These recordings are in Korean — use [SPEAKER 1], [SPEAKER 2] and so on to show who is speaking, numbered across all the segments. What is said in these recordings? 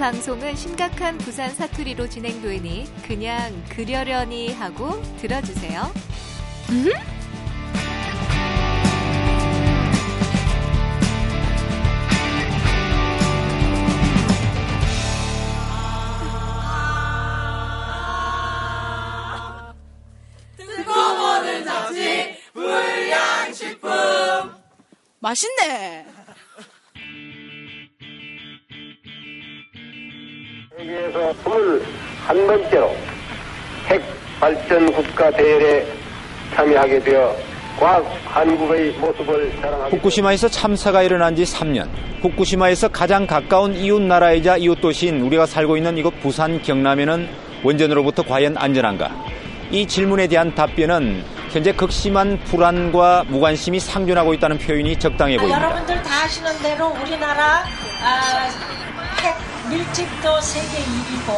[SPEAKER 1] 방송은 심각한 부산 사투리로 진행되니 그냥 그려려니 하고 들어주세요. 음?
[SPEAKER 2] 맛있네.
[SPEAKER 3] 세계에서 21번째로 핵 발전 국가 대회에 참여하게 되어 과학 한국의 모습을 자랑하게
[SPEAKER 4] 후쿠시마에서 참사가 일어난 지 3년. 후쿠시마에서 가장 가까운 이웃 나라이자 이웃 도시인 우리가 살고 있는 이곳 부산 경남에는 원전으로부터 과연 안전한가? 이 질문에 대한 답변은 현재 극심한 불안과 무관심이 상존하고 있다는 표현이 적당해 보입니다.
[SPEAKER 5] 여러분들 다 아시는 대로 우리나라 아, 핵 밀집도 세계 1위고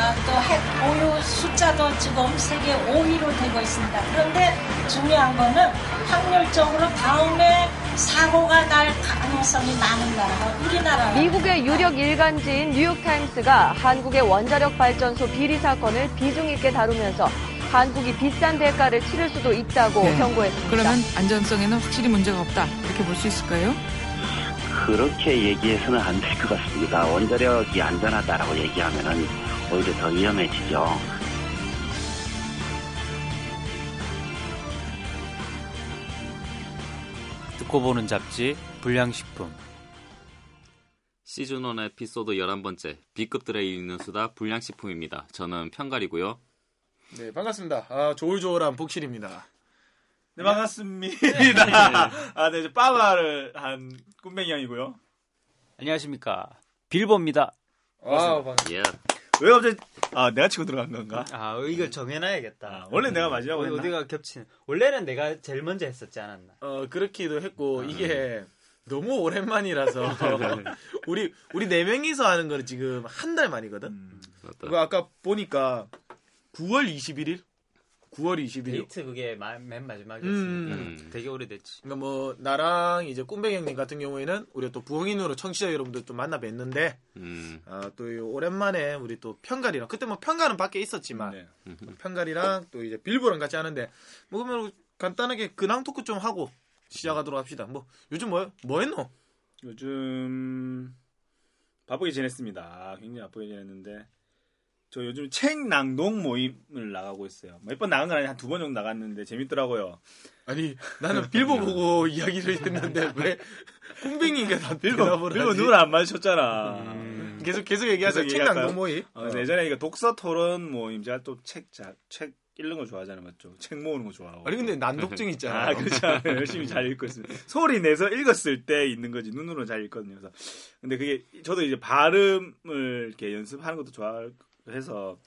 [SPEAKER 5] 아, 또핵 보유 숫자도 지금 세계 5위로 되고 있습니다. 그런데 중요한 거는 확률적으로 다음에 사고가 날 가능성이 많은 나라가 우리나라예요.
[SPEAKER 6] 미국의 유력 일간지인 뉴욕타임스가 한국의 원자력 발전소 비리 사건을 비중 있게 다루면서 한국이 비싼 대가를 치를 수도 있다고
[SPEAKER 2] 네.
[SPEAKER 6] 경고했습니다.
[SPEAKER 2] 그러면 안전성에는 확실히 문제가 없다. 이렇게 볼 수 있을까요?
[SPEAKER 7] 그렇게 얘기해서는 안 될 것 같습니다. 원자력이 안전하다라고 얘기하면은 오히려 더 위험해지죠.
[SPEAKER 8] 듣고 보는 잡지 불량식품
[SPEAKER 9] 시즌 1 에피소드 11번째 B급들의 읽는 수다 불량식품입니다. 저는 편갈이고요.
[SPEAKER 10] 네, 반갑습니다. 아, 조울조울한 복실입니다.
[SPEAKER 11] 네, 반갑습니다. 아, 네, 이제 빠바를 한 꿈뱅이 형이고요.
[SPEAKER 8] 안녕하십니까 빌보입니다.
[SPEAKER 10] 아, 반갑습니다.
[SPEAKER 9] 예.
[SPEAKER 11] 왜 갑자기, 아, 내가 치고 들어간 건가?
[SPEAKER 8] 아 이걸 정해놔야겠다.
[SPEAKER 11] 아, 원래 내가 마지막으로
[SPEAKER 8] 어디? 어디가 겹치는? 원래는 내가 제일 먼저 했었지 않았나?
[SPEAKER 10] 어, 그렇기도 했고, 이게 너무 오랜만이라서, 우리, 우리 네 명이서 하는 거는 지금 한 달 만이거든?
[SPEAKER 11] 음,
[SPEAKER 9] 맞다.
[SPEAKER 10] 그거 아까 보니까 9월 21일? 9월 21일.
[SPEAKER 8] 데이트 그게 마- 맨 마지막이었으니까
[SPEAKER 9] 음.
[SPEAKER 8] 되게 오래됐지.
[SPEAKER 10] 그러니까 뭐, 나랑 이제 꿈뱅이 형님 같은 경우에는 우리가 또 부엉인으로 청취자 여러분들 좀 만나 뵀는데,
[SPEAKER 9] 음,
[SPEAKER 10] 아, 또이 오랜만에 우리 또 편갈이랑, 그때 뭐 편갈은 밖에 있었지만,
[SPEAKER 11] 네.
[SPEAKER 10] 편갈이랑 또 이제 빌보랑 같이 하는데 뭐 그러면 간단하게 근황 토크 좀 하고 시작하도록 합시다. 뭐 요즘 뭐뭐 했노?
[SPEAKER 11] 요즘 바쁘게 지냈습니다. 굉장히 바쁘게 지냈는데 저 요즘 책 낭독 모임을 나가고 있어요. 몇 번 나간 건 아니 한두 번 정도 나갔는데 재밌더라고요.
[SPEAKER 10] 아니 나는 빌보 보고 이야기를 했는데 왜 콩뱅이가 다
[SPEAKER 11] 빌보 빌보? 눈을 안 마주쳤잖아.
[SPEAKER 10] 계속 계속.
[SPEAKER 11] 계속
[SPEAKER 10] 책
[SPEAKER 11] 얘기할까요?
[SPEAKER 10] 낭독 모임.
[SPEAKER 11] 어, 그래서 예전에 이거 독서 토론 모임 제가 또책책 읽는 거 좋아하잖아요, 맞죠? 책 모으는 거 좋아하고.
[SPEAKER 10] 아니 근데 난독증 있잖아.
[SPEAKER 11] 아, 그렇죠. 열심히 잘 읽고 있습니다. 소리 내서 읽었을 때 있는 거지, 눈으로 잘 읽거든요. 그래서. 근데 그게, 저도 이제 발음을 이렇게 연습하는 것도 좋아 해서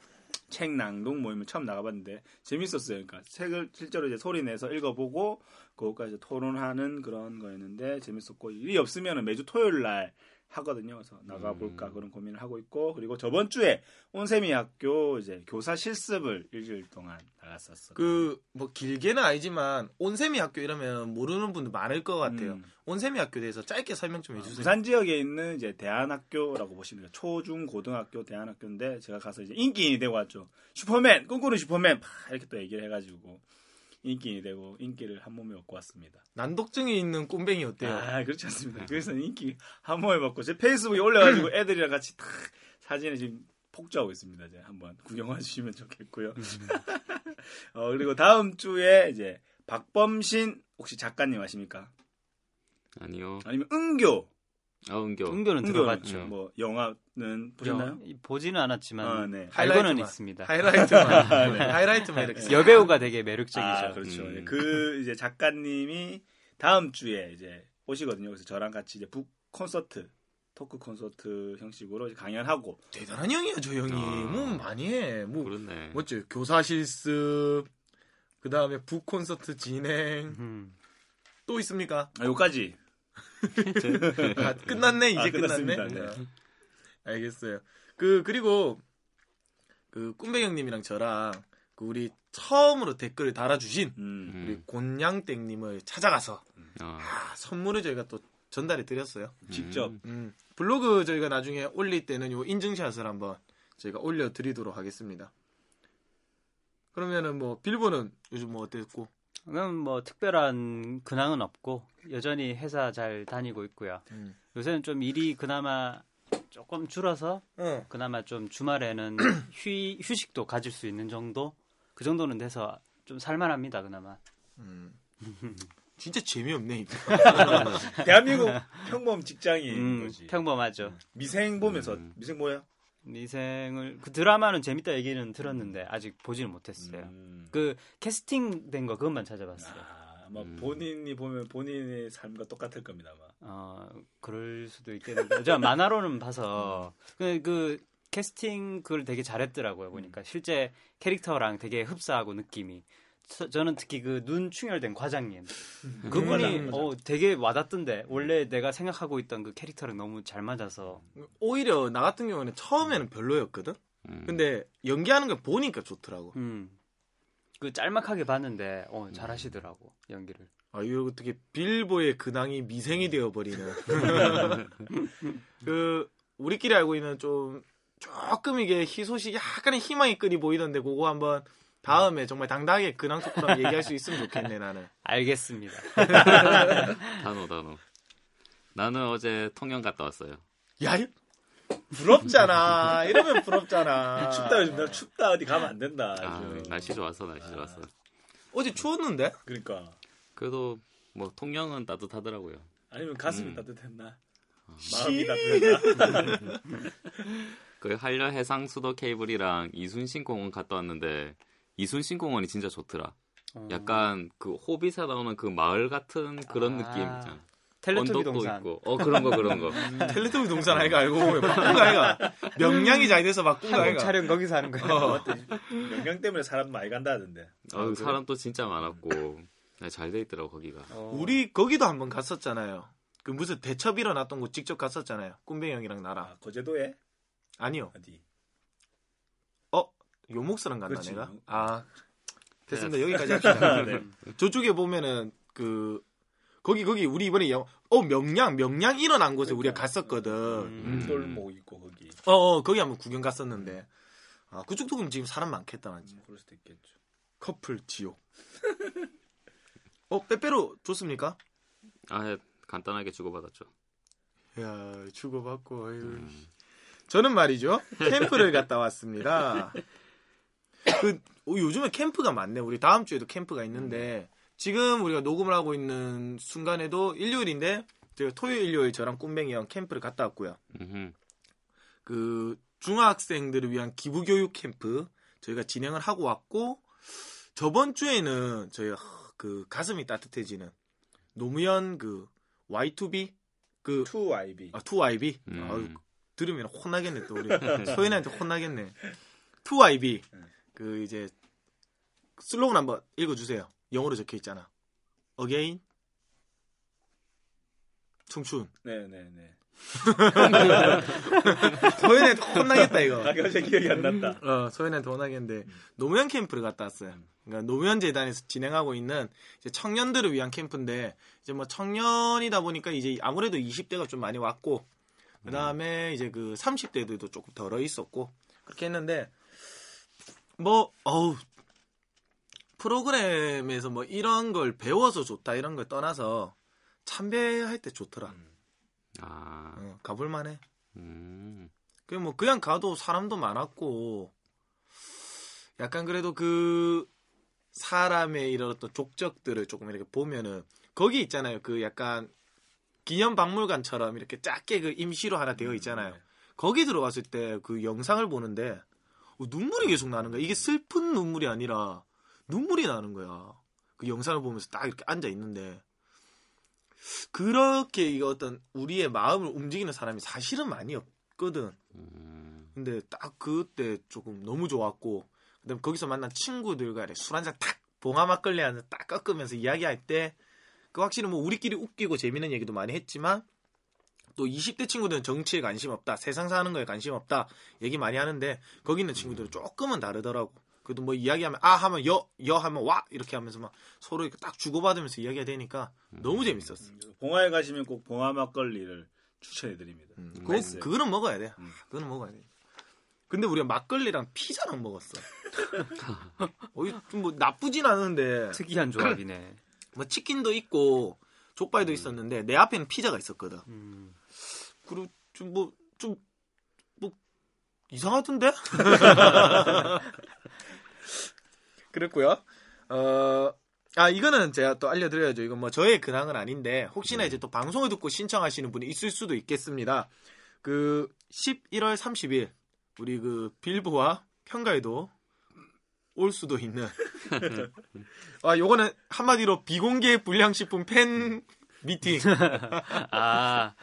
[SPEAKER 11] 책 낭독 모임을 처음 나가봤는데 재밌었어요. 그러니까 책을 실제로 이제 소리 내서 읽어보고 그것까지 토론하는 그런 거였는데 재밌었고, 일이 없으면 매주 토요일 날 하거든요. 그래서 나가볼까
[SPEAKER 9] 음.
[SPEAKER 11] 그런 고민을 하고 있고, 그리고 저번 주에 온세미 학교 이제 교사 실습을 일주일 동안 나갔었어요.
[SPEAKER 10] 그뭐 길게는 아니지만 온세미 학교 이러면 모르는 분들 많을 것 같아요.
[SPEAKER 11] 음.
[SPEAKER 10] 온세미 학교에 대해서 짧게 설명 좀 해주세요.
[SPEAKER 11] 부산 지역에 있는 이제 대안학교라고 보시면 돼요. 초중 고등학교 대안학교인데 제가 가서 이제 인기인이 되고 왔죠. 슈퍼맨 꿈꾸는 슈퍼맨 팍 이렇게 또 얘기를 해가지고 인기인이 되고 인기를 한 몸에 얻고 왔습니다.
[SPEAKER 10] 난독증이 있는 꼼뱅이 어때요?
[SPEAKER 11] 아 그렇지 않습니다. 그래서 인기 한 몸에 받고 제 페이스북에 올려가지고 애들이랑 같이 탁 사진을 지금 폭주하고 있습니다. 이제 한번 구경해 주시면 좋겠고요. 어, 그리고 다음 주에 이제 박범신 혹시 작가님 아십니까?
[SPEAKER 9] 아니요.
[SPEAKER 11] 아니면 은교
[SPEAKER 9] 아, 은교.
[SPEAKER 8] 은교는 들어봤죠.
[SPEAKER 11] 뭐 영화는 보셨나요?
[SPEAKER 8] 영- 보지는 않았지만
[SPEAKER 11] 아, 네.
[SPEAKER 8] 알고는
[SPEAKER 10] 하이라이트만.
[SPEAKER 8] 있습니다.
[SPEAKER 10] 하이라이트만.
[SPEAKER 11] 네.
[SPEAKER 10] 하이라이트만 이렇게.
[SPEAKER 8] 여배우가 되게 매력적이죠.
[SPEAKER 11] 아, 그렇죠.
[SPEAKER 9] 음.
[SPEAKER 11] 그 이제 작가님이 다음 주에 이제 오시거든요. 그래서 저랑 같이 이제 북 콘서트 토크 콘서트 형식으로 강연하고
[SPEAKER 10] 대단한 형이야 저 형이.
[SPEAKER 9] 아.
[SPEAKER 10] 뭐 많이 해. 뭐
[SPEAKER 9] 그렇네.
[SPEAKER 10] 뭐지 교사 실습. 그 다음에 북 콘서트 진행
[SPEAKER 8] 음.
[SPEAKER 10] 또 있습니까?
[SPEAKER 11] 아, 요까지
[SPEAKER 10] 아, 끝났네 이제
[SPEAKER 11] 아,
[SPEAKER 10] 끝났네.
[SPEAKER 11] 네.
[SPEAKER 10] 어. 알겠어요. 그 그리고 그 꿈배 형님이랑 저랑 그 우리 처음으로 댓글을 달아주신
[SPEAKER 11] 음.
[SPEAKER 10] 우리
[SPEAKER 9] 음.
[SPEAKER 10] 곤양땡님을 찾아가서
[SPEAKER 9] 어.
[SPEAKER 10] 아, 선물을 저희가 또 전달해 드렸어요.
[SPEAKER 11] 직접.
[SPEAKER 10] 음, 블로그 저희가 나중에 올릴 때는 요 인증샷을 한번 저희가 올려 드리도록 하겠습니다. 그러면은 뭐 빌보는 요즘 뭐 어땠고?
[SPEAKER 8] 그럼 뭐 특별한 근황은 없고 여전히 회사 잘 다니고 있고요.
[SPEAKER 10] 음.
[SPEAKER 8] 요새는 좀 일이 그나마 조금 줄어서
[SPEAKER 10] 어.
[SPEAKER 8] 그나마 좀 주말에는 휴, 휴식도 가질 수 있는 정도 그 정도는 돼서 좀 살만합니다 그나마.
[SPEAKER 10] 음. 진짜 재미없네.
[SPEAKER 11] 대한민국 평범 직장인
[SPEAKER 8] 음,
[SPEAKER 11] 거지.
[SPEAKER 8] 평범하죠.
[SPEAKER 11] 미생 보면서 미생 뭐야?
[SPEAKER 8] 미생을 그 드라마는 재밌다 얘기는 들었는데 아직 보지는 못했어요.
[SPEAKER 11] 음.
[SPEAKER 8] 그 캐스팅된 거 그것만 찾아봤어요.
[SPEAKER 11] 아, 아마 본인이 보면 본인의 삶과 똑같을 겁니다. 아마.
[SPEAKER 8] 어 그럴 수도 있겠는데 제가 만화로는 봐서 그, 그 캐스팅 그걸 되게 잘했더라고요 보니까 실제 캐릭터랑 되게 흡사하고 느낌이 저, 저는 특히 그 눈 충혈된 과장님 그분이
[SPEAKER 10] 과장님.
[SPEAKER 8] 어, 되게 와닿던데 원래 내가 생각하고 있던 그 캐릭터랑 너무 잘 맞아서
[SPEAKER 10] 오히려 나 같은 경우는 처음에는 별로였거든.
[SPEAKER 9] 음.
[SPEAKER 10] 근데 연기하는 걸 보니까 좋더라고.
[SPEAKER 8] 음. 그 짤막하게 봤는데 어, 잘하시더라고 연기를.
[SPEAKER 10] 아, 이거 어떻게 빌보의 근황이 미생이 되어버리는. 그, 우리끼리 알고 있는 좀, 조금 이게 희소식, 약간의 희망이 끈이 보이던데, 그거 한번 다음에 정말 당당하게 근황 토크랑 얘기할 수 있으면 좋겠네, 나는.
[SPEAKER 8] 알겠습니다.
[SPEAKER 9] 단호 단호. 나는 어제 통영 갔다 왔어요.
[SPEAKER 10] 야, 이- 부럽잖아. 이러면 부럽잖아.
[SPEAKER 11] 춥다 요즘 날 춥다 어디 가면 안 된다.
[SPEAKER 9] 아,
[SPEAKER 11] 요즘.
[SPEAKER 9] 날씨 좋았어 날씨 좋았어.
[SPEAKER 10] 어제 추웠는데?
[SPEAKER 11] 그러니까
[SPEAKER 9] 그래도 뭐 통영은 따뜻하더라고요.
[SPEAKER 11] 아니면 가슴이
[SPEAKER 9] 음.
[SPEAKER 11] 따뜻했나?
[SPEAKER 10] 씨.
[SPEAKER 11] 마음이 따뜻했나?
[SPEAKER 9] 그 한려 해상 수도 케이블이랑 이순신 공원 갔다 왔는데 이순신 공원이 진짜 좋더라.
[SPEAKER 8] 어.
[SPEAKER 9] 약간 그 호빗에 나오는 그 마을 같은 그런
[SPEAKER 8] 아,
[SPEAKER 9] 느낌 있잖아.
[SPEAKER 8] 텔레토비
[SPEAKER 9] 언덕도
[SPEAKER 8] 동산.
[SPEAKER 9] 있고. 어 그런 거 그런 거.
[SPEAKER 10] 텔레토비 동산 아이가 알고 보면 바꾼 거 아이가. 명량이 잘 돼서 바꾼 거
[SPEAKER 8] 한국
[SPEAKER 10] 아이가.
[SPEAKER 8] 촬영 거기서 하는 거예요.
[SPEAKER 10] 어.
[SPEAKER 11] 영양 때문에 사람 많이 간다던데.
[SPEAKER 9] 어, 사람도 진짜 많았고 잘 돼 있더라고 거기가.
[SPEAKER 8] 어.
[SPEAKER 10] 우리 거기도 한번 갔었잖아요. 그 무슨 대첩 일어났던 곳 직접 갔었잖아요. 꿈뱅이 형이랑 나랑.
[SPEAKER 11] 아, 거제도에
[SPEAKER 10] 아니요.
[SPEAKER 11] 어디?
[SPEAKER 10] 요목스랑 갔나
[SPEAKER 11] 그치.
[SPEAKER 10] 내가? 아 됐습니다. 여기까지 합시다.
[SPEAKER 11] 네.
[SPEAKER 10] 저쪽에 보면은 그 거기 거기 우리 이번에 영, 어 명량 명량 일어난 곳에 우리가 갔었거든.
[SPEAKER 8] 음.
[SPEAKER 11] 돌목 있고 거기.
[SPEAKER 10] 어, 어 거기 한번 구경 갔었는데 아 그쪽도 그럼 지금 사람 많겠다 맞지?
[SPEAKER 11] 음, 그럴 수도 있겠죠.
[SPEAKER 10] 커플 지옥. 어 빼빼로 좋습니까?
[SPEAKER 9] 아 간단하게 주고받았죠.
[SPEAKER 10] 야 주고받고 아유.
[SPEAKER 9] 음.
[SPEAKER 10] 저는 말이죠 캠프를 갔다 왔습니다. 그 어, 요즘에 캠프가 많네. 우리 다음 주에도 캠프가 있는데 지금 우리가 녹음을 하고 있는 순간에도 일요일인데 제가 토요일 일요일 저랑 꿈뱅이 형 캠프를 갔다 왔고요.
[SPEAKER 9] 음흠.
[SPEAKER 10] 그 중학생들을 위한 기부 교육 캠프 저희가 진행을 하고 왔고 저번 주에는 저희가 그 가슴이 따뜻해지는 노무현 그 Y2B 그
[SPEAKER 11] 2IB.
[SPEAKER 10] 아, 2IB?
[SPEAKER 9] 음.
[SPEAKER 10] 아유, 들으면 혼나겠네, 또 우리. 소연한테 혼나겠네. 2IB. 그, 이제, 슬로건 한번 읽어주세요. 영어로 적혀 있잖아. Again. 청춘.
[SPEAKER 11] 네네네.
[SPEAKER 10] 소연한테 혼나겠다, 이거.
[SPEAKER 11] 아, 갑자기 기억이 안 났다.
[SPEAKER 10] 어, 소연한테 혼나겠는데, 노무현 캠프를 갔다 왔어요. 그러니까 노무현 재단에서 진행하고 있는 청년들을 위한 캠프인데, 이제 뭐 청년이다 보니까 이제 아무래도 20대가 좀 많이 왔고, 그 다음에 이제 그 30대들도 조금 덜어 있었고, 그렇게 했는데, 뭐, 어우, 프로그램에서 뭐 이런 걸 배워서 좋다, 이런 걸 떠나서 참배할 때 좋더라.
[SPEAKER 9] 아,
[SPEAKER 10] 어, 가볼만해.
[SPEAKER 9] 음.
[SPEAKER 10] 그뭐 그냥 가도 사람도 많았고 약간 그래도 그 사람의 이런 어떤 족적들을 조금 이렇게 보면은 거기 있잖아요. 그 약간 기념 박물관처럼 이렇게 작게 그 임시로 하나 되어 있잖아요. 거기 들어갔을 때 그 영상을 보는데 어, 눈물이 계속 나는 거야. 이게 슬픈 눈물이 아니라 눈물이 나는 거야. 그 영상을 보면서 딱 이렇게 앉아 있는데 그렇게 이거 어떤 우리의 마음을 움직이는 사람이 사실은 많이 없거든.
[SPEAKER 9] 음.
[SPEAKER 10] 근데 딱 그때 조금 너무 좋았고 그다음 거기서 만난 친구들과 술 한잔 탁 봉화 막걸리 한잔 딱 꺾으면서 이야기할 때 그 확실히 뭐 우리끼리 웃기고 재밌는 얘기도 많이 했지만 또 20대 친구들은 정치에 관심 없다 세상 사는 거에 관심 없다 얘기 많이 하는데 거기 있는 친구들은 조금은 다르더라고 그래도 뭐 이야기하면 아 하면 여 여 하면 와 이렇게 하면서 막 서로 이렇게 딱 주고받으면서 이야기가 되니까 너무 재밌었어.
[SPEAKER 11] 봉화에 가시면 꼭 봉화 막걸리를 추천해드립니다.
[SPEAKER 10] 그거, 그거는 먹어야 돼. 그거는 먹어야 돼. 근데 우리가 막걸리랑 피자랑 먹었어. 어, 좀뭐 나쁘진 않은데
[SPEAKER 8] 특이한 조합이네.
[SPEAKER 10] 뭐 치킨도 있고 족발도 있었는데 내 앞에는 피자가 있었거든.
[SPEAKER 8] 음.
[SPEAKER 10] 그리고 좀 뭐 좀 뭐 이상하던데? 그랬고요. 어, 아 이거는 제가 또 알려드려야죠. 이건 뭐 저의 근황은 아닌데 혹시나 이제 또 방송을 듣고 신청하시는 분이 있을 수도 있겠습니다. 그 11월 30일 우리 그 빌보와 평가에도 올 수도 있는. 아 요거는 한마디로 비공개 불량식품 팬 미팅.
[SPEAKER 8] 아.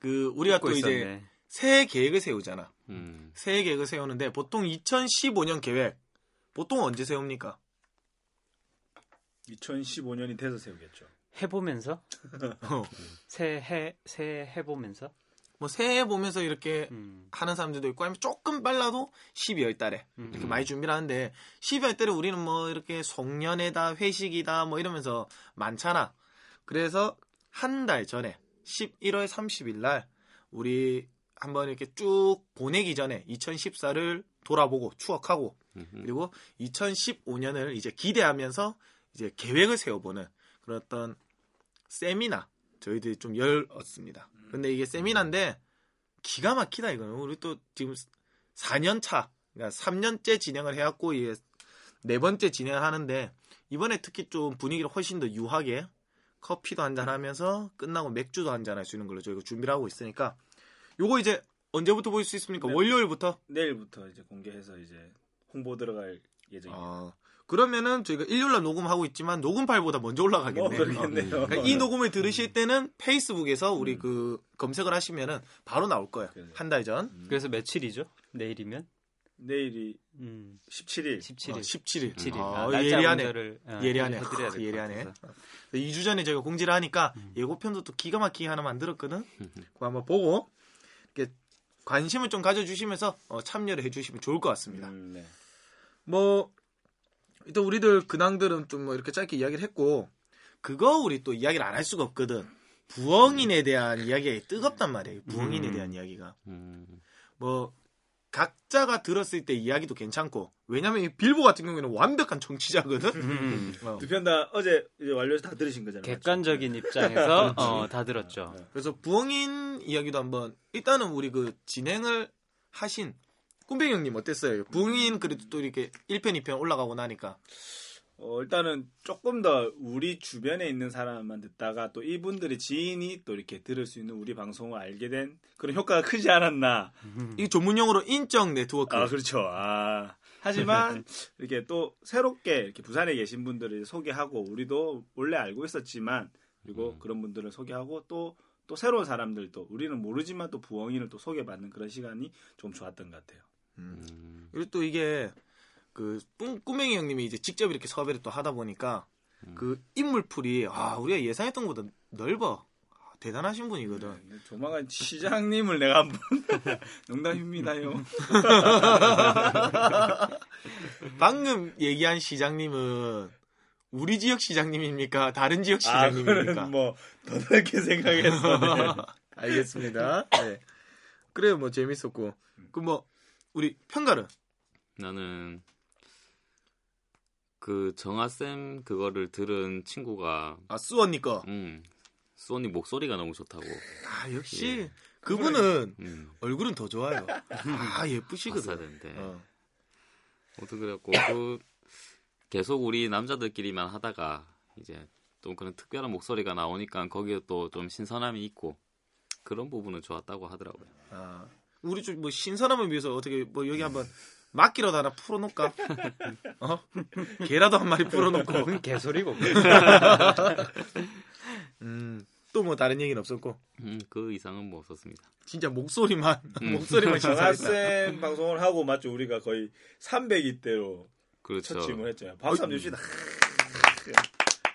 [SPEAKER 10] 그 우리가 또 이제. 새해 계획을 세우잖아.
[SPEAKER 9] 음.
[SPEAKER 10] 새해 계획을 세우는데 보통 2015년 계획 보통 언제 세웁니까?
[SPEAKER 11] 2015년이 돼서 세우겠죠.
[SPEAKER 8] 해보면서
[SPEAKER 10] 어.
[SPEAKER 8] 새해 새해 해보면서
[SPEAKER 10] 뭐 새해 보면서 이렇게
[SPEAKER 8] 음.
[SPEAKER 10] 하는 사람들도 있고 아니면 조금 빨라도 12월 달에 이렇게
[SPEAKER 8] 음.
[SPEAKER 10] 많이 준비를 하는데 12월 달에 우리는 뭐 이렇게 송년회다 회식이다 뭐 이러면서 많잖아. 그래서 한 달 전에 11월 30일 날 우리 한번 이렇게 쭉 보내기 전에 2014를 돌아보고 추억하고 그리고 2015년을 이제 기대하면서 이제 계획을 세워보는 그런 어떤 세미나 저희들이 좀 열었습니다. 근데 이게 세미나인데 기가 막히다 이거는 우리 또 지금 4년 차, 그러니까 3년째 진행을 해왔고 이게 네 번째 진행을 하는데 이번에 특히 좀 분위기를 훨씬 더 유하게 커피도 한잔 하면서 끝나고 맥주도 한잔 할 수 있는 걸로 저희가 준비를 하고 있으니까 요거 이제 언제부터 볼수 있습니까?
[SPEAKER 11] 네.
[SPEAKER 10] 월요일부터?
[SPEAKER 11] 내일부터 이제 공개해서 이제 홍보 들어갈 예정입니다.
[SPEAKER 10] 아, 그러면은 저희가 일요일날 녹음하고 있지만 녹음 파일보다 먼저 올라가겠네.
[SPEAKER 11] 어, 그러겠네요.
[SPEAKER 10] 그러니까 이 녹음을 들으실 때는 페이스북에서 우리 그 검색을 하시면은 바로 나올 거예요. 한달 전.
[SPEAKER 8] 그래서 며칠이죠? 내일이면?
[SPEAKER 11] 내일이
[SPEAKER 8] 음.
[SPEAKER 11] 17일.
[SPEAKER 8] 17일.
[SPEAKER 10] 어, 17일.
[SPEAKER 8] 17일.
[SPEAKER 10] 아,
[SPEAKER 8] 아,
[SPEAKER 10] 예리하네.
[SPEAKER 8] 공개를, 어,
[SPEAKER 10] 예리하네. 아, 예리하네.
[SPEAKER 8] 같아서.
[SPEAKER 10] 2주 전에 저희가 공지를 하니까 예고편도 또 기가 막히게 하나 만들었거든. 그거 한번 보고 이렇게 관심을 좀 가져주시면서 어, 참여를 해주시면 좋을 것 같습니다.
[SPEAKER 11] 음, 네.
[SPEAKER 10] 뭐 일단 우리들 근황들은 좀 뭐 이렇게 짧게 이야기를 했고 그거 우리 또 이야기를 안 할 수가 없거든. 부엉인에 대한 이야기가 뜨겁단 말이에요. 부엉인에
[SPEAKER 9] 음.
[SPEAKER 10] 대한 이야기가.
[SPEAKER 9] 음.
[SPEAKER 10] 뭐 각자가 들었을 때 이야기도 괜찮고 왜냐면 이 빌보 같은 경우에는 완벽한 정치자거든.
[SPEAKER 8] 음.
[SPEAKER 10] 어.
[SPEAKER 11] 두편다 어제 이제 완료해서 다 들으신 거잖아요.
[SPEAKER 8] 객관적인 입장에서 어, 다 들었죠.
[SPEAKER 10] 그래서 부엉인 이야기도 한번 일단은 우리 그 진행을 하신 꿈뱅이 형님 어땠어요? 부엉인 그래도 또 이렇게 1편 2편 올라가고 나니까
[SPEAKER 11] 어, 일단은 조금 더 우리 주변에 있는 사람만 듣다가 또 이분들의 지인이 또 이렇게 들을 수 있는 우리 방송을 알게 된 그런 효과가 크지 않았나.
[SPEAKER 10] 이게 전문 용어로 인적 네트워크.
[SPEAKER 11] 아, 그렇죠. 아. 하지만 이렇게 또 새롭게 이렇게 부산에 계신 분들을 소개하고 우리도 원래 알고 있었지만 그리고 그런 분들을 소개하고 또또 새로운 사람들도 우리는 모르지만 또 부엉이를 또 소개받는 그런 시간이 좀 좋았던 것 같아요.
[SPEAKER 10] 음. 그리고 또 이게 그 꿈, 꿈맹이 형님이 이제 직접 이렇게 섭외를 또 하다 보니까 그 인물풀이 아 우리가 예상했던 것보다 넓어 아, 대단하신 분이거든.
[SPEAKER 11] 네, 조만간 시장님을 내가 한번 농담입니다요.
[SPEAKER 10] 방금 얘기한 시장님은 우리 지역 시장님입니까? 다른 지역
[SPEAKER 11] 아,
[SPEAKER 10] 시장님입니까?
[SPEAKER 11] 그거는 뭐더 넓게 생각해서. 네.
[SPEAKER 10] 알겠습니다. 네. 그래요, 뭐 재밌었고. 그 뭐 우리 평가를
[SPEAKER 9] 나는 그 정아 쌤 그거를 들은 친구가
[SPEAKER 10] 아 수언니 거.
[SPEAKER 9] 음. 수언니 목소리가 너무 좋다고.
[SPEAKER 10] 아 역시 그분은
[SPEAKER 9] 음.
[SPEAKER 10] 얼굴은 더 좋아요. 아 예쁘시거든.
[SPEAKER 9] 어. 아무튼 그래갖고 그 계속 우리 남자들끼리만 하다가 이제 또 그런 특별한 목소리가 나오니까 거기에 또 좀 신선함이 있고 그런 부분은 좋았다고 하더라고요.
[SPEAKER 10] 아, 우리 좀 뭐 신선함을 위해서 어떻게 뭐 여기 한번 막기라도 하나 풀어놓을까? 어? 개라도 한 마리 풀어놓고.
[SPEAKER 8] 개소리고.
[SPEAKER 10] 음, 또 뭐 다른 얘기는 없었고.
[SPEAKER 9] 음, 그 이상은 뭐 없었습니다.
[SPEAKER 10] 진짜 목소리만
[SPEAKER 9] 음.
[SPEAKER 10] 목소리만 신선했다.
[SPEAKER 11] 방송을 하고 맞죠? 우리가 거의 300이 대로
[SPEAKER 9] 그렇죠.
[SPEAKER 11] 첫 질문했죠. 박수 한번 줍시다.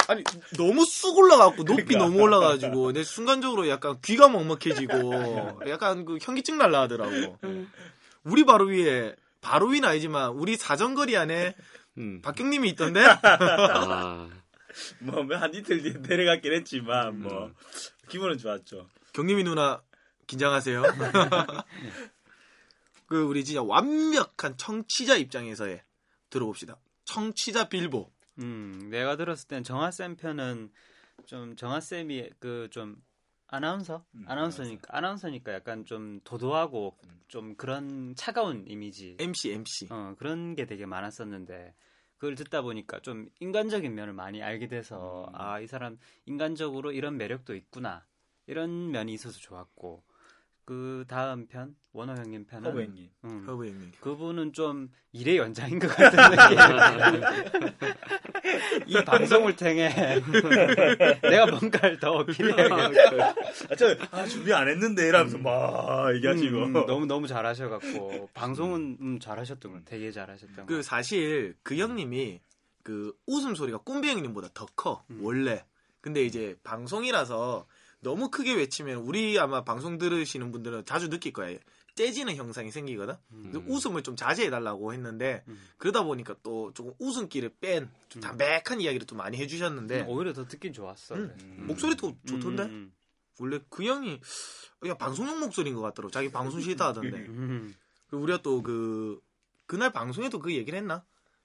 [SPEAKER 10] 아니 너무 쑥 올라가고 높이 너무 올라가지고 내 순간적으로 약간 귀가 먹먹해지고 약간 그 현기증 날라 하더라고. 우리 바로 위에 바로 위는 아니지만 우리 사정거리 안에
[SPEAKER 9] 음.
[SPEAKER 10] 박경님이 있던데.
[SPEAKER 9] 아,
[SPEAKER 11] 뭐한 이틀 뒤에 내려갔긴 했지만 뭐
[SPEAKER 10] 음.
[SPEAKER 11] 기분은 좋았죠.
[SPEAKER 10] 경림이 누나 긴장하세요. 그 우리 진짜 완벽한 청취자 입장에서의 들어봅시다. 청취자 빌보.
[SPEAKER 8] 음, 내가 들었을 땐 정하쌤 편은 좀 정하쌤이 그 좀 아나운서?
[SPEAKER 11] 음,
[SPEAKER 8] 아나운서니까 아나운서 니까 약간 좀 도도하고 좀 그런 차가운 이미지.
[SPEAKER 10] MC MC.
[SPEAKER 8] 어, 그런 게 되게 많았었는데 그걸 듣다 보니까 좀 인간적인 면을 많이 알게 돼서
[SPEAKER 11] 음.
[SPEAKER 8] 아, 이 사람 인간적으로 이런 매력도 있구나. 이런 면이 있어서 좋았고 그 다음 편 원호 형님 편은
[SPEAKER 11] 허브 형님.
[SPEAKER 8] 음,
[SPEAKER 10] 허브 형님.
[SPEAKER 8] 그분은 좀 일의 연장인 것 같은 느낌. 이 방송을 통해 내가 뭔가를 더 어필해야겠다.
[SPEAKER 11] 아, 저, 아, 준비 안 했는데, 이러면서 막 얘기하시고.
[SPEAKER 8] 음, 너무 너무 잘하셔갖고 방송은 음, 잘하셨던 것, 같아요. 되게 잘하셨던 것.
[SPEAKER 10] 그 사실 그 형님이 그 웃음 소리가 꿈비 형님보다 더 커.
[SPEAKER 8] 음.
[SPEAKER 10] 원래. 근데 이제 방송이라서 너무 크게 외치면 우리 아마 방송 들으시는 분들은 자주 느낄 거예요. 째지는 형상이 생기거든. 그래서 웃음을 좀 자제해 달라고 했는데
[SPEAKER 8] 음.
[SPEAKER 10] 그러다 보니까 또 조금 웃음기를 뺀 좀 담백한 이야기를 또 많이 해주셨는데
[SPEAKER 8] 음, 오히려 더 듣긴 좋았어.
[SPEAKER 10] 음.
[SPEAKER 8] 그래.
[SPEAKER 10] 목소리도 좋던데.
[SPEAKER 8] 음, 음,
[SPEAKER 10] 원래 그 형이 야 방송용 목소리인 것 같더라고. 자기 방송 싫다 하던데.
[SPEAKER 8] 음.
[SPEAKER 10] 그 우리가 또 그 그날 방송에도 그 얘기를 했나?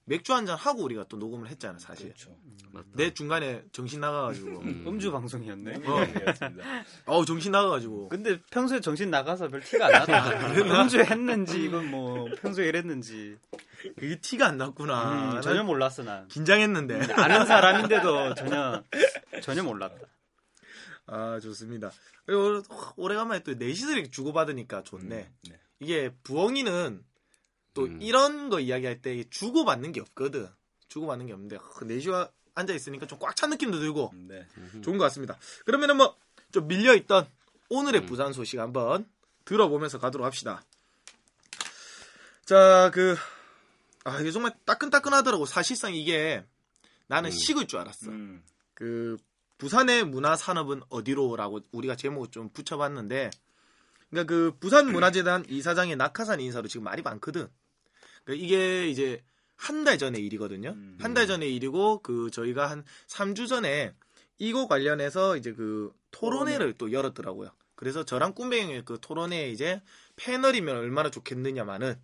[SPEAKER 10] 맥주 한 잔 하고 우리가 또 녹음을 했잖아 사실.
[SPEAKER 11] 그렇죠.
[SPEAKER 9] 맞다.
[SPEAKER 10] 내 중간에 정신 나가가지고.
[SPEAKER 9] 음.
[SPEAKER 8] 음주 방송이었네.
[SPEAKER 10] 어.
[SPEAKER 11] 습니다
[SPEAKER 10] 어우 정신 나가가지고.
[SPEAKER 8] 근데 평소에 정신 나가서 별 티가 안 나다. 음주 했는지 이건 뭐 평소에 이랬는지
[SPEAKER 10] 그게 티가 안 났구나.
[SPEAKER 8] 음, 전혀
[SPEAKER 10] 난
[SPEAKER 8] 몰랐어 난.
[SPEAKER 10] 긴장했는데.
[SPEAKER 8] 아는 사람인데도 전혀 전혀 몰랐다.
[SPEAKER 10] 아 좋습니다. 그리고 오래간만에 또 이렇게 주고받으니까 좋네.
[SPEAKER 11] 네.
[SPEAKER 10] 이게 부엉이는 또
[SPEAKER 9] 음.
[SPEAKER 10] 이런 거 이야기할 때 주고받는 게 없거든. 주고받는 게 없는데 어, 넷이와 앉아 있으니까 좀 꽉 찬 느낌도 들고
[SPEAKER 11] 네.
[SPEAKER 10] 좋은 것 같습니다. 그러면은 뭐 좀 밀려 있던 오늘의
[SPEAKER 9] 음.
[SPEAKER 10] 부산 소식 한번 들어보면서 가도록 합시다. 자, 그, 아, 이게 정말 따끈따끈하더라고. 사실상 이게 나는
[SPEAKER 9] 음.
[SPEAKER 10] 식을 줄 알았어.
[SPEAKER 11] 음.
[SPEAKER 10] 그, 부산의 문화 산업은 어디로라고 우리가 제목을 좀 붙여봤는데, 그러니까 그 부산문화재단 이사장의 낙하산 인사로 지금 말이 많거든. 그러니까 이게 이제 한 달 전의 일이거든요.
[SPEAKER 11] 음.
[SPEAKER 10] 한달 전의 일이고 그 저희가 한 3주 전에 이거 관련해서 이제 그 토론회를 또 열었더라고요. 그래서 저랑 꿈뱅이의 그 토론회에 이제 패널이면 얼마나 좋겠느냐마는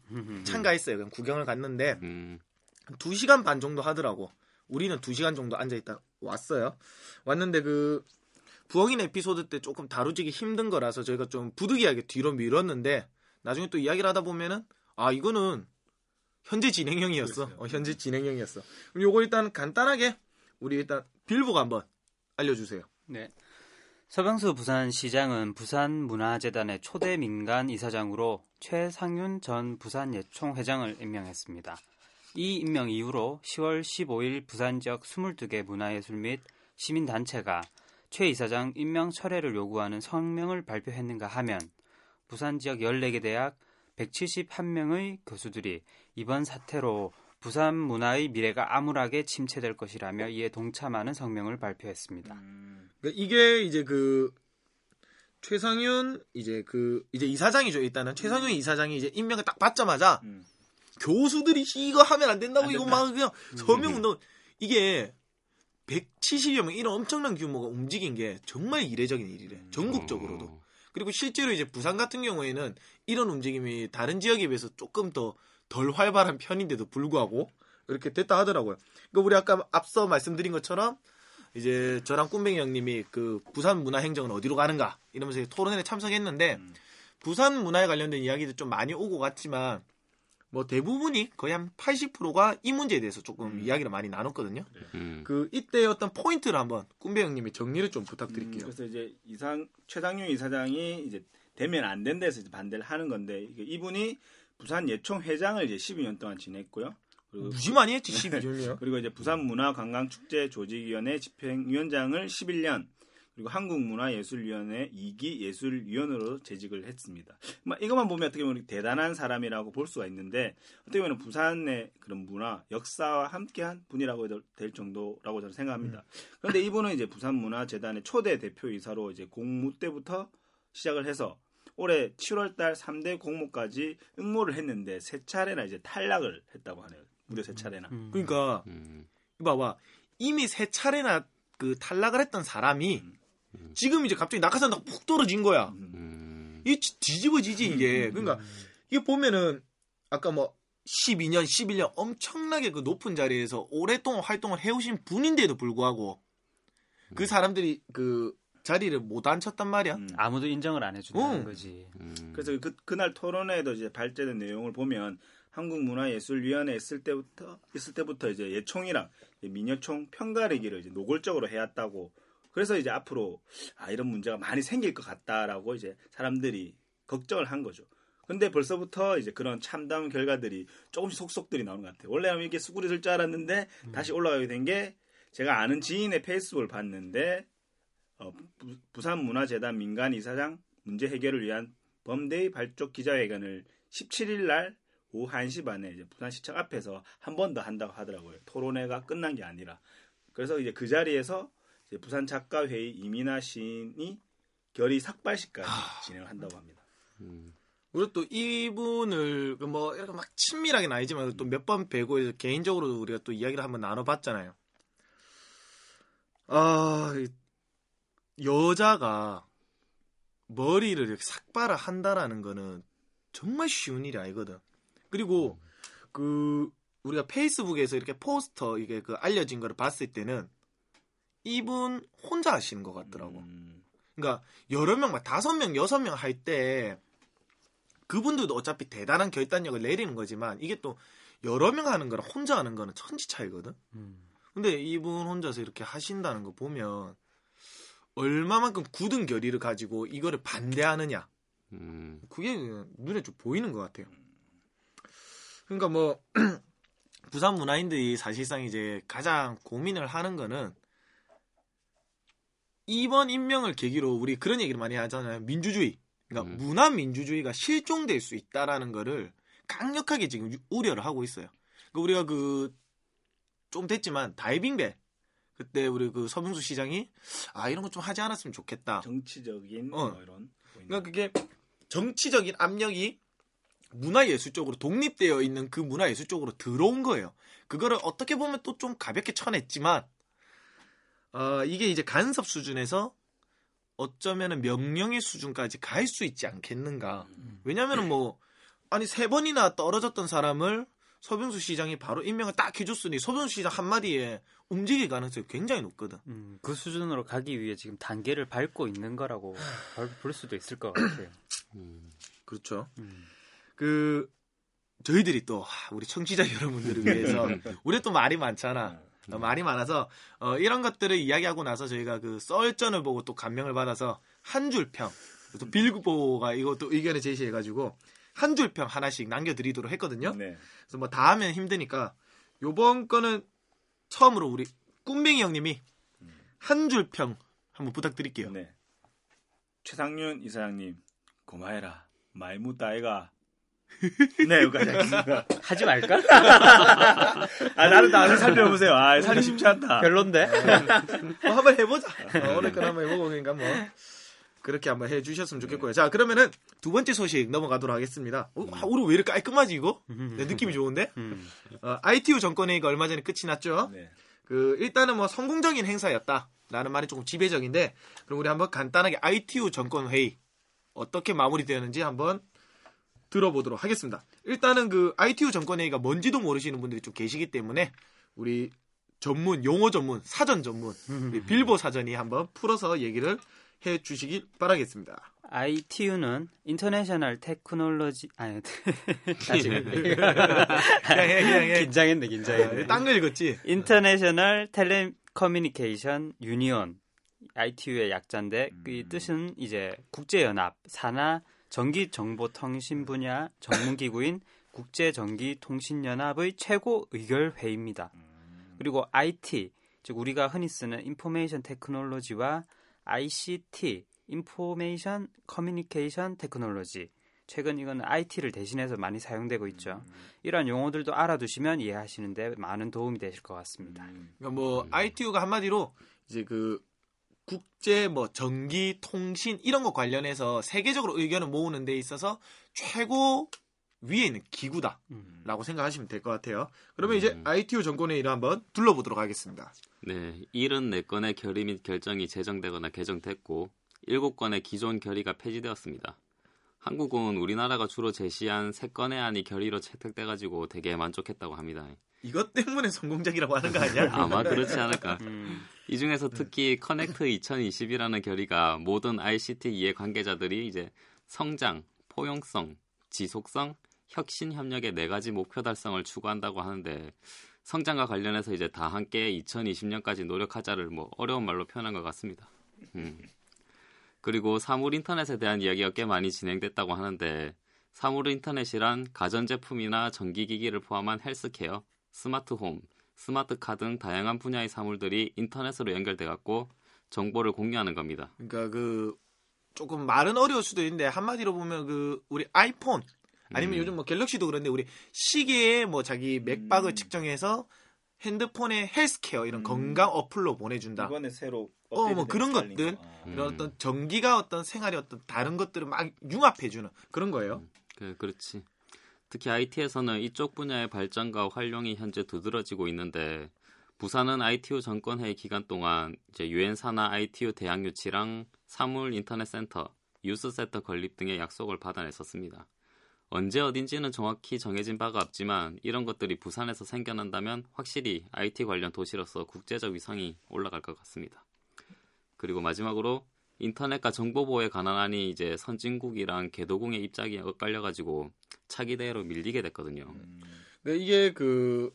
[SPEAKER 10] 참가했어요. 그냥 구경을 갔는데
[SPEAKER 9] 음.
[SPEAKER 10] 2시간 반 정도 하더라고. 우리는 2시간 정도 앉아있다 왔어요. 왔는데 그 부엉인 에피소드 때 조금 다루지기 힘든 거라서 저희가 좀 부득이하게 뒤로 미뤘는데 나중에 또 이야기를 하다 보면은 아 이거는 현재 진행형이었어. 어, 현재 진행형이었어. 그럼 요거 일단 간단하게 우리 일단 빌보가 한번 알려주세요.
[SPEAKER 8] 네. 서병수 부산시장은 부산문화재단의 초대 민간 이사장으로 최상윤 전 부산예총 회장을 임명했습니다. 이 임명 이후로 10월 15일 부산 지역 22개 문화예술 및 시민단체가 최 이사장 임명 철회를 요구하는 성명을 발표했는가 하면 부산 지역 14개 대학 171명의 교수들이 이번 사태로 부산 문화의 미래가 암울하게 침체될 것이라며 이에 동참하는 성명을 발표했습니다.
[SPEAKER 11] 음.
[SPEAKER 10] 이게 이제 그 최상윤 이제 그 이제 이사장이죠. 일단은 최상윤 이사장이 이제 임명을 딱 받자마자
[SPEAKER 11] 음.
[SPEAKER 10] 교수들이 이거 하면 안 된다고
[SPEAKER 11] 안
[SPEAKER 10] 이거
[SPEAKER 11] 된다.
[SPEAKER 10] 막 그냥 서명 운동 이게 170여 명 이런 엄청난 규모가 움직인 게 정말 이례적인 일이래. 전국적으로도.
[SPEAKER 9] 어.
[SPEAKER 10] 그리고 실제로 이제 부산 같은 경우에는 이런 움직임이 다른 지역에 비해서 조금 더 덜 활발한 편인데도 불구하고 이렇게 됐다 하더라고요. 그러니까 우리 아까 앞서 말씀드린 것처럼 이제 저랑 꿈뱅이 형님이 그 부산 문화 행정은 어디로 가는가 이러면서 토론회에 참석했는데
[SPEAKER 11] 음.
[SPEAKER 10] 부산 문화에 관련된 이야기도 좀 많이 오고 갔지만 뭐 대부분이 거의 한 80%가 이 문제에 대해서 조금
[SPEAKER 11] 음.
[SPEAKER 10] 이야기를 많이 나눴거든요.
[SPEAKER 9] 음.
[SPEAKER 10] 그 이때 어떤 포인트를 한번 꿈뱅이 형님이 정리를 좀
[SPEAKER 11] 음,
[SPEAKER 10] 부탁드릴게요.
[SPEAKER 11] 그래서 이제 이상 최상윤 이사장이 이제 되면 안 된다 해서 이제 반대를 하는 건데 이게 이분이 부산 예총 회장을 이제 12년 동안 지냈고요. 그리고
[SPEAKER 10] 무지 많이 했지 12년이요.
[SPEAKER 11] 그리고 이제 부산 문화관광축제 조직위원회 집행위원장을 11년 그리고 한국문화예술위원회 2기 예술위원으로 재직을 했습니다. 막 이것만 보면 어떻게 보면 대단한 사람이라고 볼 수가 있는데 어떻게 보면 부산의 그런 문화 역사와 함께한 분이라고 해도 될 정도라고 저는 생각합니다. 그런데 이분은 이제 부산문화재단의 초대 대표이사로 이제 공무 때부터 시작을 해서 올해 7월달 3대 공모까지 응모를 했는데 세 차례나 이제 탈락을 했다고 하네요. 무려 세 차례나.
[SPEAKER 8] 음.
[SPEAKER 10] 그러니까
[SPEAKER 9] 음.
[SPEAKER 10] 봐봐 이미 세 차례나 그 탈락을 했던 사람이 지금 이제 갑자기 낙하산다가 푹 떨어진 거야.
[SPEAKER 9] 음.
[SPEAKER 10] 이 지- 뒤집어지지 이게. 그러니까 이게 보면은 아까 뭐 12년, 11년 엄청나게 그 높은 자리에서 오랫동안 활동을 해오신 분인데도 불구하고 그 사람들이 그 자리를 못 앉혔단 말이야.
[SPEAKER 11] 음.
[SPEAKER 8] 아무도 인정을 안 해준다는
[SPEAKER 10] 응.
[SPEAKER 8] 거지.
[SPEAKER 9] 음.
[SPEAKER 11] 그래서 그, 그날 토론회에도 이제 발제된 내용을 보면 한국문화예술위원회 있을 때부터 있을 때부터 이제 예총이랑 민여총 평가리기를 이제 노골적으로 해왔다고. 그래서 이제 앞으로 아 이런 문제가 많이 생길 것 같다라고 이제 사람들이 걱정을 한 거죠. 근데 벌써부터 이제 그런 참담 결과들이 조금씩 속속들이 나오는 것 같아요. 원래 하면 이게 수구리 쓸줄 알았는데 다시 올라가게 된 게 제가 아는 지인의 페이스북을 봤는데 어, 부- 부산문화재단 민간 이사장 문제 해결을 위한 범대의 발족 기자회견을 17일 날 오후 1시 반에 이제 부산시청 앞에서 한 번 더 한다고 하더라고요. 토론회가 끝난 게 아니라. 그래서 이제 그 자리에서 부산 작가회의 이민아 시인이 결의 삭발식까지 진행을 한다고 합니다.
[SPEAKER 10] 우리가 또 이분을 그뭐 이렇게 막 친밀하게는 아니지만 또 몇 번 뵈고 개인적으로 우리가 또 이야기를 한번 나눠봤잖아요. 아 이- 여자가 머리를 이렇게 삭발을 한다라는 거는 정말 쉬운 일이 아니거든. 그리고 그 우리가 페이스북에서 이렇게 포스터 이게 그 알려진 거를 봤을 때는 이분 혼자 하시는 것 같더라고.
[SPEAKER 11] 음,
[SPEAKER 10] 그러니까 여러 명, 막 다섯 명, 여섯 명 할 때 그분들도 어차피 대단한 결단력을 내리는 거지만 이게 또 여러 명 하는 거랑 혼자 하는 거는 천지 차이거든.
[SPEAKER 8] 음.
[SPEAKER 10] 근데 이분 혼자서 이렇게 하신다는 거 보면 얼마만큼 굳은 결의를 가지고 이거를 반대하느냐.
[SPEAKER 9] 음.
[SPEAKER 10] 그게 눈에 좀 보이는 것 같아요. 그러니까 뭐 부산 문화인들이 사실상 이제 가장 고민을 하는 거는 이번 임명을 계기로 우리 그런 얘기를 많이 하잖아요. 민주주의. 그러니까
[SPEAKER 9] 음.
[SPEAKER 10] 문화 민주주의가 실종될 수 있다라는 거를 강력하게 지금 유- 우려를 하고 있어요. 그러니까 우리가 그 좀 됐지만 다이빙배 그때 우리 그 서병수 시장이 아 이런 거 좀 하지 않았으면 좋겠다.
[SPEAKER 11] 정치적인
[SPEAKER 10] 어.
[SPEAKER 11] 뭐 이런
[SPEAKER 10] 그러니까 그게 정치적인 압력이 문화예술 쪽으로 독립되어 있는 그 문화예술 쪽으로 들어온 거예요. 그거를 어떻게 보면 또 좀 가볍게 쳐냈지만 어, 이게 이제 간섭 수준에서 어쩌면은 명령의 수준까지 갈 수 있지 않겠는가. 왜냐면은 뭐 아니 세 번이나 떨어졌던 사람을 서병수 시장이 바로 임명을 딱 해줬으니 서병수 시장 한마디에 움직일 가능성이 굉장히 높거든.
[SPEAKER 8] 음, 그 수준으로 가기 위해 지금 단계를 밟고 있는 거라고 볼- 볼 수도 있을 것 같아요.
[SPEAKER 10] 그렇죠.
[SPEAKER 8] 음.
[SPEAKER 10] 그 저희들이 또 하, 우리 청취자 여러분들을 위해서 우리 또 말이 많잖아. 어, 말이 많아서 어, 이런 것들을 이야기하고 나서 저희가 그 썰전을 보고 또 감명을 받아서 한 줄 평, 또 빌보가 이것도 의견을 제시해가지고 한 줄평 하나씩 남겨드리도록 했거든요.
[SPEAKER 11] 네.
[SPEAKER 10] 그래서 뭐 다 하면 힘드니까 요번 거는 처음으로 우리 꿈뱅이 형님이 한 줄평 한번 부탁드릴게요.
[SPEAKER 11] 네. 최상윤 이사장님 고마해라 말 묻다 아이가 네 여기까지 하겠습니다
[SPEAKER 8] 하지 말까?
[SPEAKER 11] 아 나는 나를 살펴보세요 아 살기 쉽지 않다
[SPEAKER 8] 별론데?
[SPEAKER 10] 뭐 한번 해보자. 어, 오늘 건 한번 해보고 그러니까 뭐 그렇게 한번 해주셨으면 좋겠고요. 자 그러면은 두 번째 소식 넘어가도록 하겠습니다. 어, 아, 우리 왜 이렇게 깔끔하지 이거? 내 느낌이 좋은데?
[SPEAKER 8] 음.
[SPEAKER 10] 어, ITU 정권 회의가 얼마 전에 끝이 났죠.
[SPEAKER 11] 네.
[SPEAKER 10] 그 일단은 뭐 성공적인 행사였다 라는 말이 조금 지배적인데 그럼 우리 한번 간단하게 ITU 정권 회의 어떻게 마무리되었는지 한번 들어보도록 하겠습니다. 일단은 그 ITU 정권회의가 뭔지도 모르시는 분들이 좀 계시기 때문에 우리 전문 용어 전문 사전 전문 우리 빌보 사전이 한번 풀어서 얘기를 해 주시길 바라겠습니다.
[SPEAKER 8] ITU는 International Technology 아니 다시
[SPEAKER 10] 해, 그냥 해.
[SPEAKER 8] 긴장했네 긴장했네.
[SPEAKER 10] 딴거 읽었지?
[SPEAKER 8] International Telecommunication Union ITU의 약자인데 이 뜻은 이제 국제연합 산하 전기 정보 통신 분야 전문 기구인 국제 전기 통신 연합의 최고 의결 회의입니다. 그리고 IT 즉 우리가 흔히 쓰는 Information Technology와 ICT Information Communication Technology 최근 이건 IT를 대신해서 많이 사용되고 있죠. 이러한 용어들도 알아두시면 이해하시는데 많은 도움이 되실 것 같습니다.
[SPEAKER 10] 그러니까 뭐 ITU가 한마디로 이제 그 국제 뭐 전기 통신 이런 거 관련해서 세계적으로 의견을 모으는 데 있어서 최고 위에 있는 기구다라고 생각하시면 될 것 같아요. 그러면 이제 ITU 정권회의를 한번 둘러보도록 하겠습니다.
[SPEAKER 9] 네, 74건의 결의 및 결정이 제정되거나 개정됐고 7건의 기존 결의가 폐지되었습니다. 한국은 우리나라가 주로 제시한 3건의 안이 결의로 채택돼가지고 되게 만족했다고 합니다.
[SPEAKER 10] 이것 때문에 성공적이라고 하는 거 아니야?
[SPEAKER 9] 아마 그렇지 않을까. 이 중에서 특히 커넥트 2020이라는 결의가 모든 ICT 이해 관계자들이 이제 성장, 포용성, 지속성, 혁신 협력의 네 가지 목표 달성을 추구한다고 하는데 성장과 관련해서 이제 다 함께 2020년까지 노력하자를 뭐 어려운 말로 표현한 것 같습니다. 음. 그리고 사물 인터넷에 대한 이야기가 꽤 많이 진행됐다고 하는데 사물 인터넷이란 가전제품이나 전기기기를 포함한 헬스케어, 스마트홈, 스마트카 등 다양한 분야의 사물들이 인터넷으로 연결돼 갖고 정보를 공유하는 겁니다.
[SPEAKER 10] 그러니까 그 조금 말은 어려울 수도 있는데 한마디로 보면 그 우리 아이폰 아니면
[SPEAKER 9] 음.
[SPEAKER 10] 요즘 뭐 갤럭시도 그런데 우리 시계에 뭐 자기 맥박을
[SPEAKER 11] 음.
[SPEAKER 10] 측정해서 핸드폰에 헬스케어 이런 건강 어플로 보내준다.
[SPEAKER 11] 이번에 새로
[SPEAKER 10] 어, 뭐 그런 것들,
[SPEAKER 11] 거. 어.
[SPEAKER 10] 이런
[SPEAKER 9] 음.
[SPEAKER 10] 어떤 전기가 어떤 생활의 어떤 다른 것들을 막 융합해주는 그런 거예요.
[SPEAKER 9] 그, 그렇지. 특히 IT에서는 이쪽 분야의 발전과 활용이 현재 두드러지고 있는데 부산은 ITU 전권회의 기간 동안 이제 유엔 산하 ITU 대학 유치랑 사물 인터넷 센터, 유스 센터 건립 등의 약속을 받아냈었습니다. 언제 어딘지는 정확히 정해진 바가 없지만 이런 것들이 부산에서 생겨난다면 확실히 IT 관련 도시로서 국제적 위상이 올라갈 것 같습니다. 그리고 마지막으로 인터넷과 정보 보호에 관한 안이 이제 선진국이랑 개도국의 입장이 엇갈려 가지고 차기 대회로 밀리게 됐거든요.
[SPEAKER 10] 근데 이게 그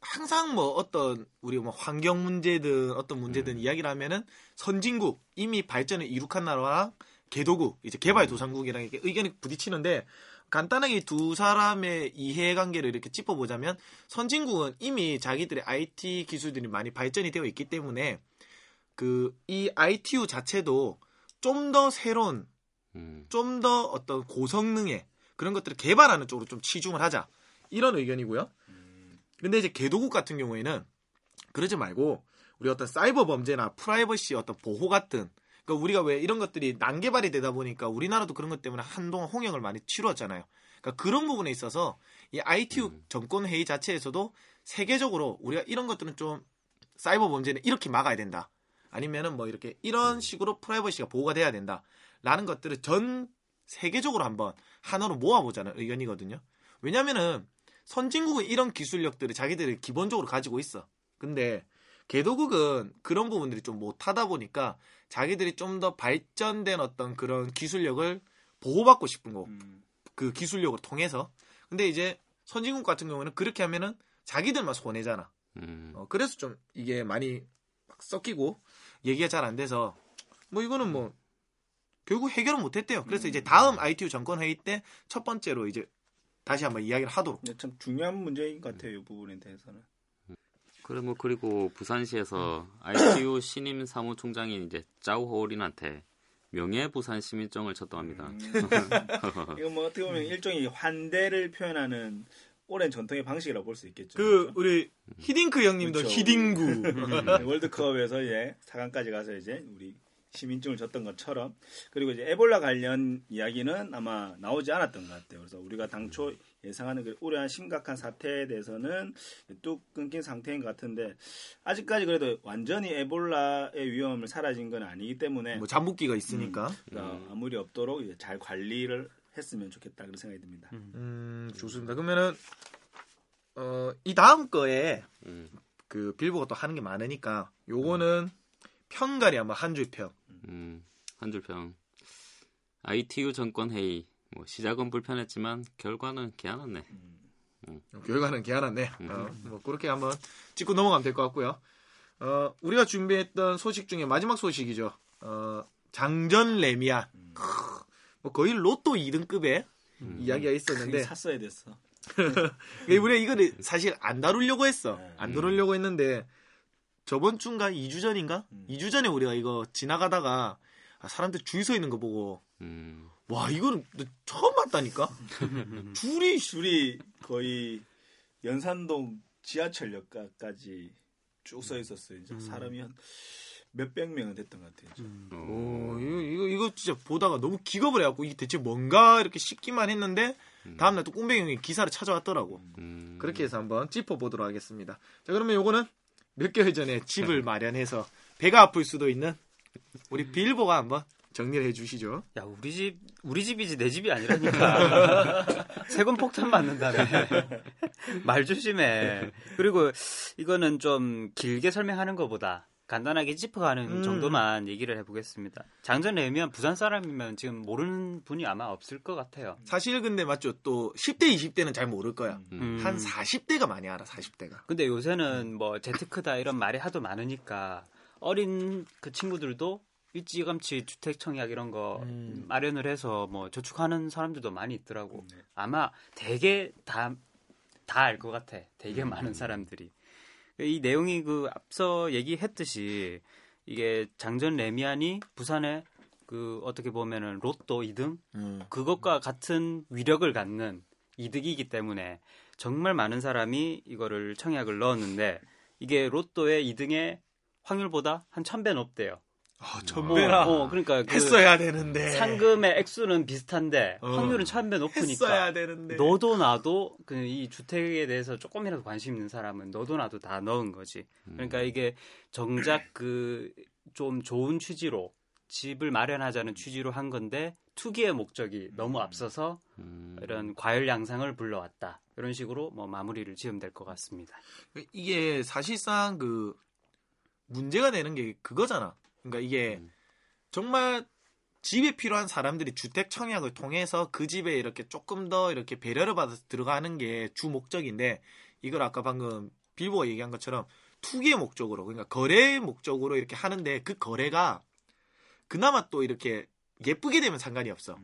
[SPEAKER 10] 항상 뭐 어떤 우리 뭐 환경 문제든 어떤 문제든 이야기를 하면은 선진국 이미 발전을 이룩한 나라랑 개도국 이제 개발 도상국이랑 이렇게 의견이 부딪히는데 간단하게 두 사람의 이해관계를 이렇게 짚어보자면 선진국은 이미 자기들의 IT 기술들이 많이 발전이 되어 있기 때문에 그 이 ITU 자체도 좀 더 새로운
[SPEAKER 9] 음,
[SPEAKER 10] 좀더 어떤 고성능의 그런 것들을 개발하는 쪽으로 좀 치중을 하자 이런 의견이고요. 근데 이제 개도국 같은 경우에는 그러지 말고 우리 어떤 사이버 범죄나 프라이버시 어떤 보호 같은 그러니까 우리가 왜 이런 것들이 난개발이 되다 보니까 우리나라도 그런 것 때문에 한동안 홍역을 많이 치루었잖아요. 그러니까 그런 부분에 있어서 이 ITU 정권 회의 자체에서도 세계적으로 우리가 이런 것들은 좀 사이버 범죄는 이렇게 막아야 된다. 아니면은 뭐 이렇게 이런 식으로 프라이버시가 보호가 돼야 된다. 라는 것들을 전 세계적으로 한번 하나로 모아보자는 의견이거든요. 왜냐면은 선진국은 이런 기술력들을 자기들이 기본적으로 가지고 있어. 근데 개도국은 그런 부분들이 좀 못하다 보니까 자기들이 좀 더 발전된 어떤 그런 기술력을 보호받고 싶은 거.
[SPEAKER 11] 음.
[SPEAKER 10] 그 기술력을 통해서. 근데 이제 선진국 같은 경우는 그렇게 하면은 자기들만 손해잖아.
[SPEAKER 9] 음,
[SPEAKER 10] 어, 그래서 좀 이게 많이 막 섞이고 얘기가 잘 안 돼서 뭐 이거는 뭐 결국 해결은 못했대요. 그래서 이제 다음 ITU 정권 회의 때 첫 번째로 이제 다시 한번 이야기를 하도록.
[SPEAKER 11] 참 중요한 문제인 것 같아요. 이 부분에 대해서는.
[SPEAKER 9] 그래 뭐 그리고 부산시에서 ITU 신임 사무총장인 이제 짜우호린한테 명예부산 시민증을 쳤다합니다.
[SPEAKER 11] 음. 이거 뭐 어떻게 보면 일종의 환대를 표현하는 오랜 전통의 방식이라고 볼 수 있겠죠.
[SPEAKER 10] 그 우리 히딩크 형님도
[SPEAKER 11] 그렇죠.
[SPEAKER 10] 히딩구.
[SPEAKER 11] 네, 월드컵에서 이제 4강까지 가서 이제 우리 시민증을 줬던 것처럼 그리고 이제 에볼라 관련 이야기는 아마 나오지 않았던 것 같아요. 그래서 우리가 당초 예상하는 그 우려한 심각한 사태에 대해서는 뚝 끊긴 상태인 것 같은데 아직까지 그래도 완전히 에볼라의 위험을 사라진 건 아니기 때문에
[SPEAKER 10] 뭐 잠복기가 있으니까.
[SPEAKER 11] 어, 아무리 없도록 이제 잘 관리를 했으면 좋겠다 그런 생각이 듭니다.
[SPEAKER 10] 음, 좋습니다. 그러면은 어, 이 다음 거에
[SPEAKER 9] 음,
[SPEAKER 10] 그 빌보가 또 하는 게 많으니까 요거는 평가리 한번 한줄 평.
[SPEAKER 9] 음, 한 줄평. ITU 정권 회의 뭐 시작은 불편했지만 결과는 개안았네.
[SPEAKER 10] 결과는 개안았네. 어, 뭐 그렇게 한번 짚고 넘어가면 될 것 같고요. 어, 우리가 준비했던 소식 중에 마지막 소식이죠. 어, 장전 레미안. 크, 뭐 거의 로또 2등급의 이야기가 있었는데
[SPEAKER 11] 크게 샀어야 됐어.
[SPEAKER 10] 우리가 이거를 사실 안 다루려고 했어.
[SPEAKER 11] 네.
[SPEAKER 10] 안 다루려고 했는데 저번 주인가 2주 전인가?
[SPEAKER 11] 음.
[SPEAKER 10] 2주 전에 우리가 이거 지나가다가 아, 사람들 줄 서 있는 거 보고
[SPEAKER 9] 음,
[SPEAKER 10] 와 이거는 처음 봤다니까. 줄이
[SPEAKER 11] 줄이 거의 연산동 지하철역까지 쭉 서 있었어요. 이제 사람이 한 몇백 명은 됐던 것 같아요.
[SPEAKER 8] 음.
[SPEAKER 10] 오, 이거, 이거, 이거 진짜 보다가 너무 기겁을 해갖고 이게 대체 뭔가 이렇게 싶기만 했는데 다음날 또 꿈뱅이 형이 기사를 찾아왔더라고.
[SPEAKER 9] 음.
[SPEAKER 10] 그렇게 해서 한번 짚어보도록 하겠습니다. 자, 그러면 요거는 몇 개월 전에 집을 마련해서 배가 아플 수도 있는 우리 빌보가 한번 정리를 해주시죠.
[SPEAKER 8] 야 우리 집 우리 집이지 내 집이 아니라니까. 세금 폭탄 맞는다며. 말 조심해. 그리고 이거는 좀 길게 설명하는 것보다 간단하게 짚어가는
[SPEAKER 10] 음.
[SPEAKER 8] 정도만 얘기를 해보겠습니다 장전 내면 부산 사람이면 지금 모르는 분이 아마 없을 것 같아요
[SPEAKER 10] 사실 근데 맞죠? 또 10대, 20대는 잘 모를 거야.
[SPEAKER 8] 음.
[SPEAKER 10] 한 40대가 많이 알아, 40대가.
[SPEAKER 8] 근데 요새는 뭐 재테크다 이런 말이 하도 많으니까 어린 그 친구들도 일찌감치 주택 청약 이런 거
[SPEAKER 10] 음.
[SPEAKER 8] 마련을 해서 뭐 저축하는 사람들도 많이 있더라고.
[SPEAKER 11] 네.
[SPEAKER 8] 아마 되게 다 다 알 것 같아. 되게 많은 사람들이. 이 내용이 그 앞서 얘기했듯이 이게 장전 레미안이 부산에 그 어떻게 보면은 로또 2등
[SPEAKER 10] 음.
[SPEAKER 8] 그것과 같은 위력을 갖는 이득이기 때문에 정말 많은 사람이 이거를 청약을 넣었는데 이게 로또의 2등의 확률보다 한 1000배 높대요.
[SPEAKER 10] 아, 전배나
[SPEAKER 8] 어, 그러니까 그
[SPEAKER 10] 했어야 되는데.
[SPEAKER 8] 상금의 액수는 비슷한데
[SPEAKER 10] 어.
[SPEAKER 8] 확률은 1000배 높으니까
[SPEAKER 10] 했어야 되는데.
[SPEAKER 8] 너도 나도 그 이 주택에 대해서 조금이라도 관심 있는 사람은 너도 나도 다 넣은 거지. 그러니까 이게 정작 그 좀 좋은 취지로 집을 마련하자는 취지로 한 건데 투기의 목적이 너무 앞서서
[SPEAKER 9] 음.
[SPEAKER 8] 이런 과열 양상을 불러왔다. 이런 식으로 뭐 마무리를 지으면 될 것 같습니다.
[SPEAKER 10] 이게 사실상 그 문제가 되는 게 그거잖아. 그러니까 이게
[SPEAKER 9] 음.
[SPEAKER 10] 정말 집에 필요한 사람들이 주택 청약을 통해서 그 집에 이렇게 조금 더 이렇게 배려를 받아서 들어가는 게 주 목적인데 이걸 아까 방금 빌보가 얘기한 것처럼 투기의 목적으로 그러니까 거래의 목적으로 이렇게 하는데 그 거래가 그나마 또 이렇게 예쁘게 되면 상관이 없어.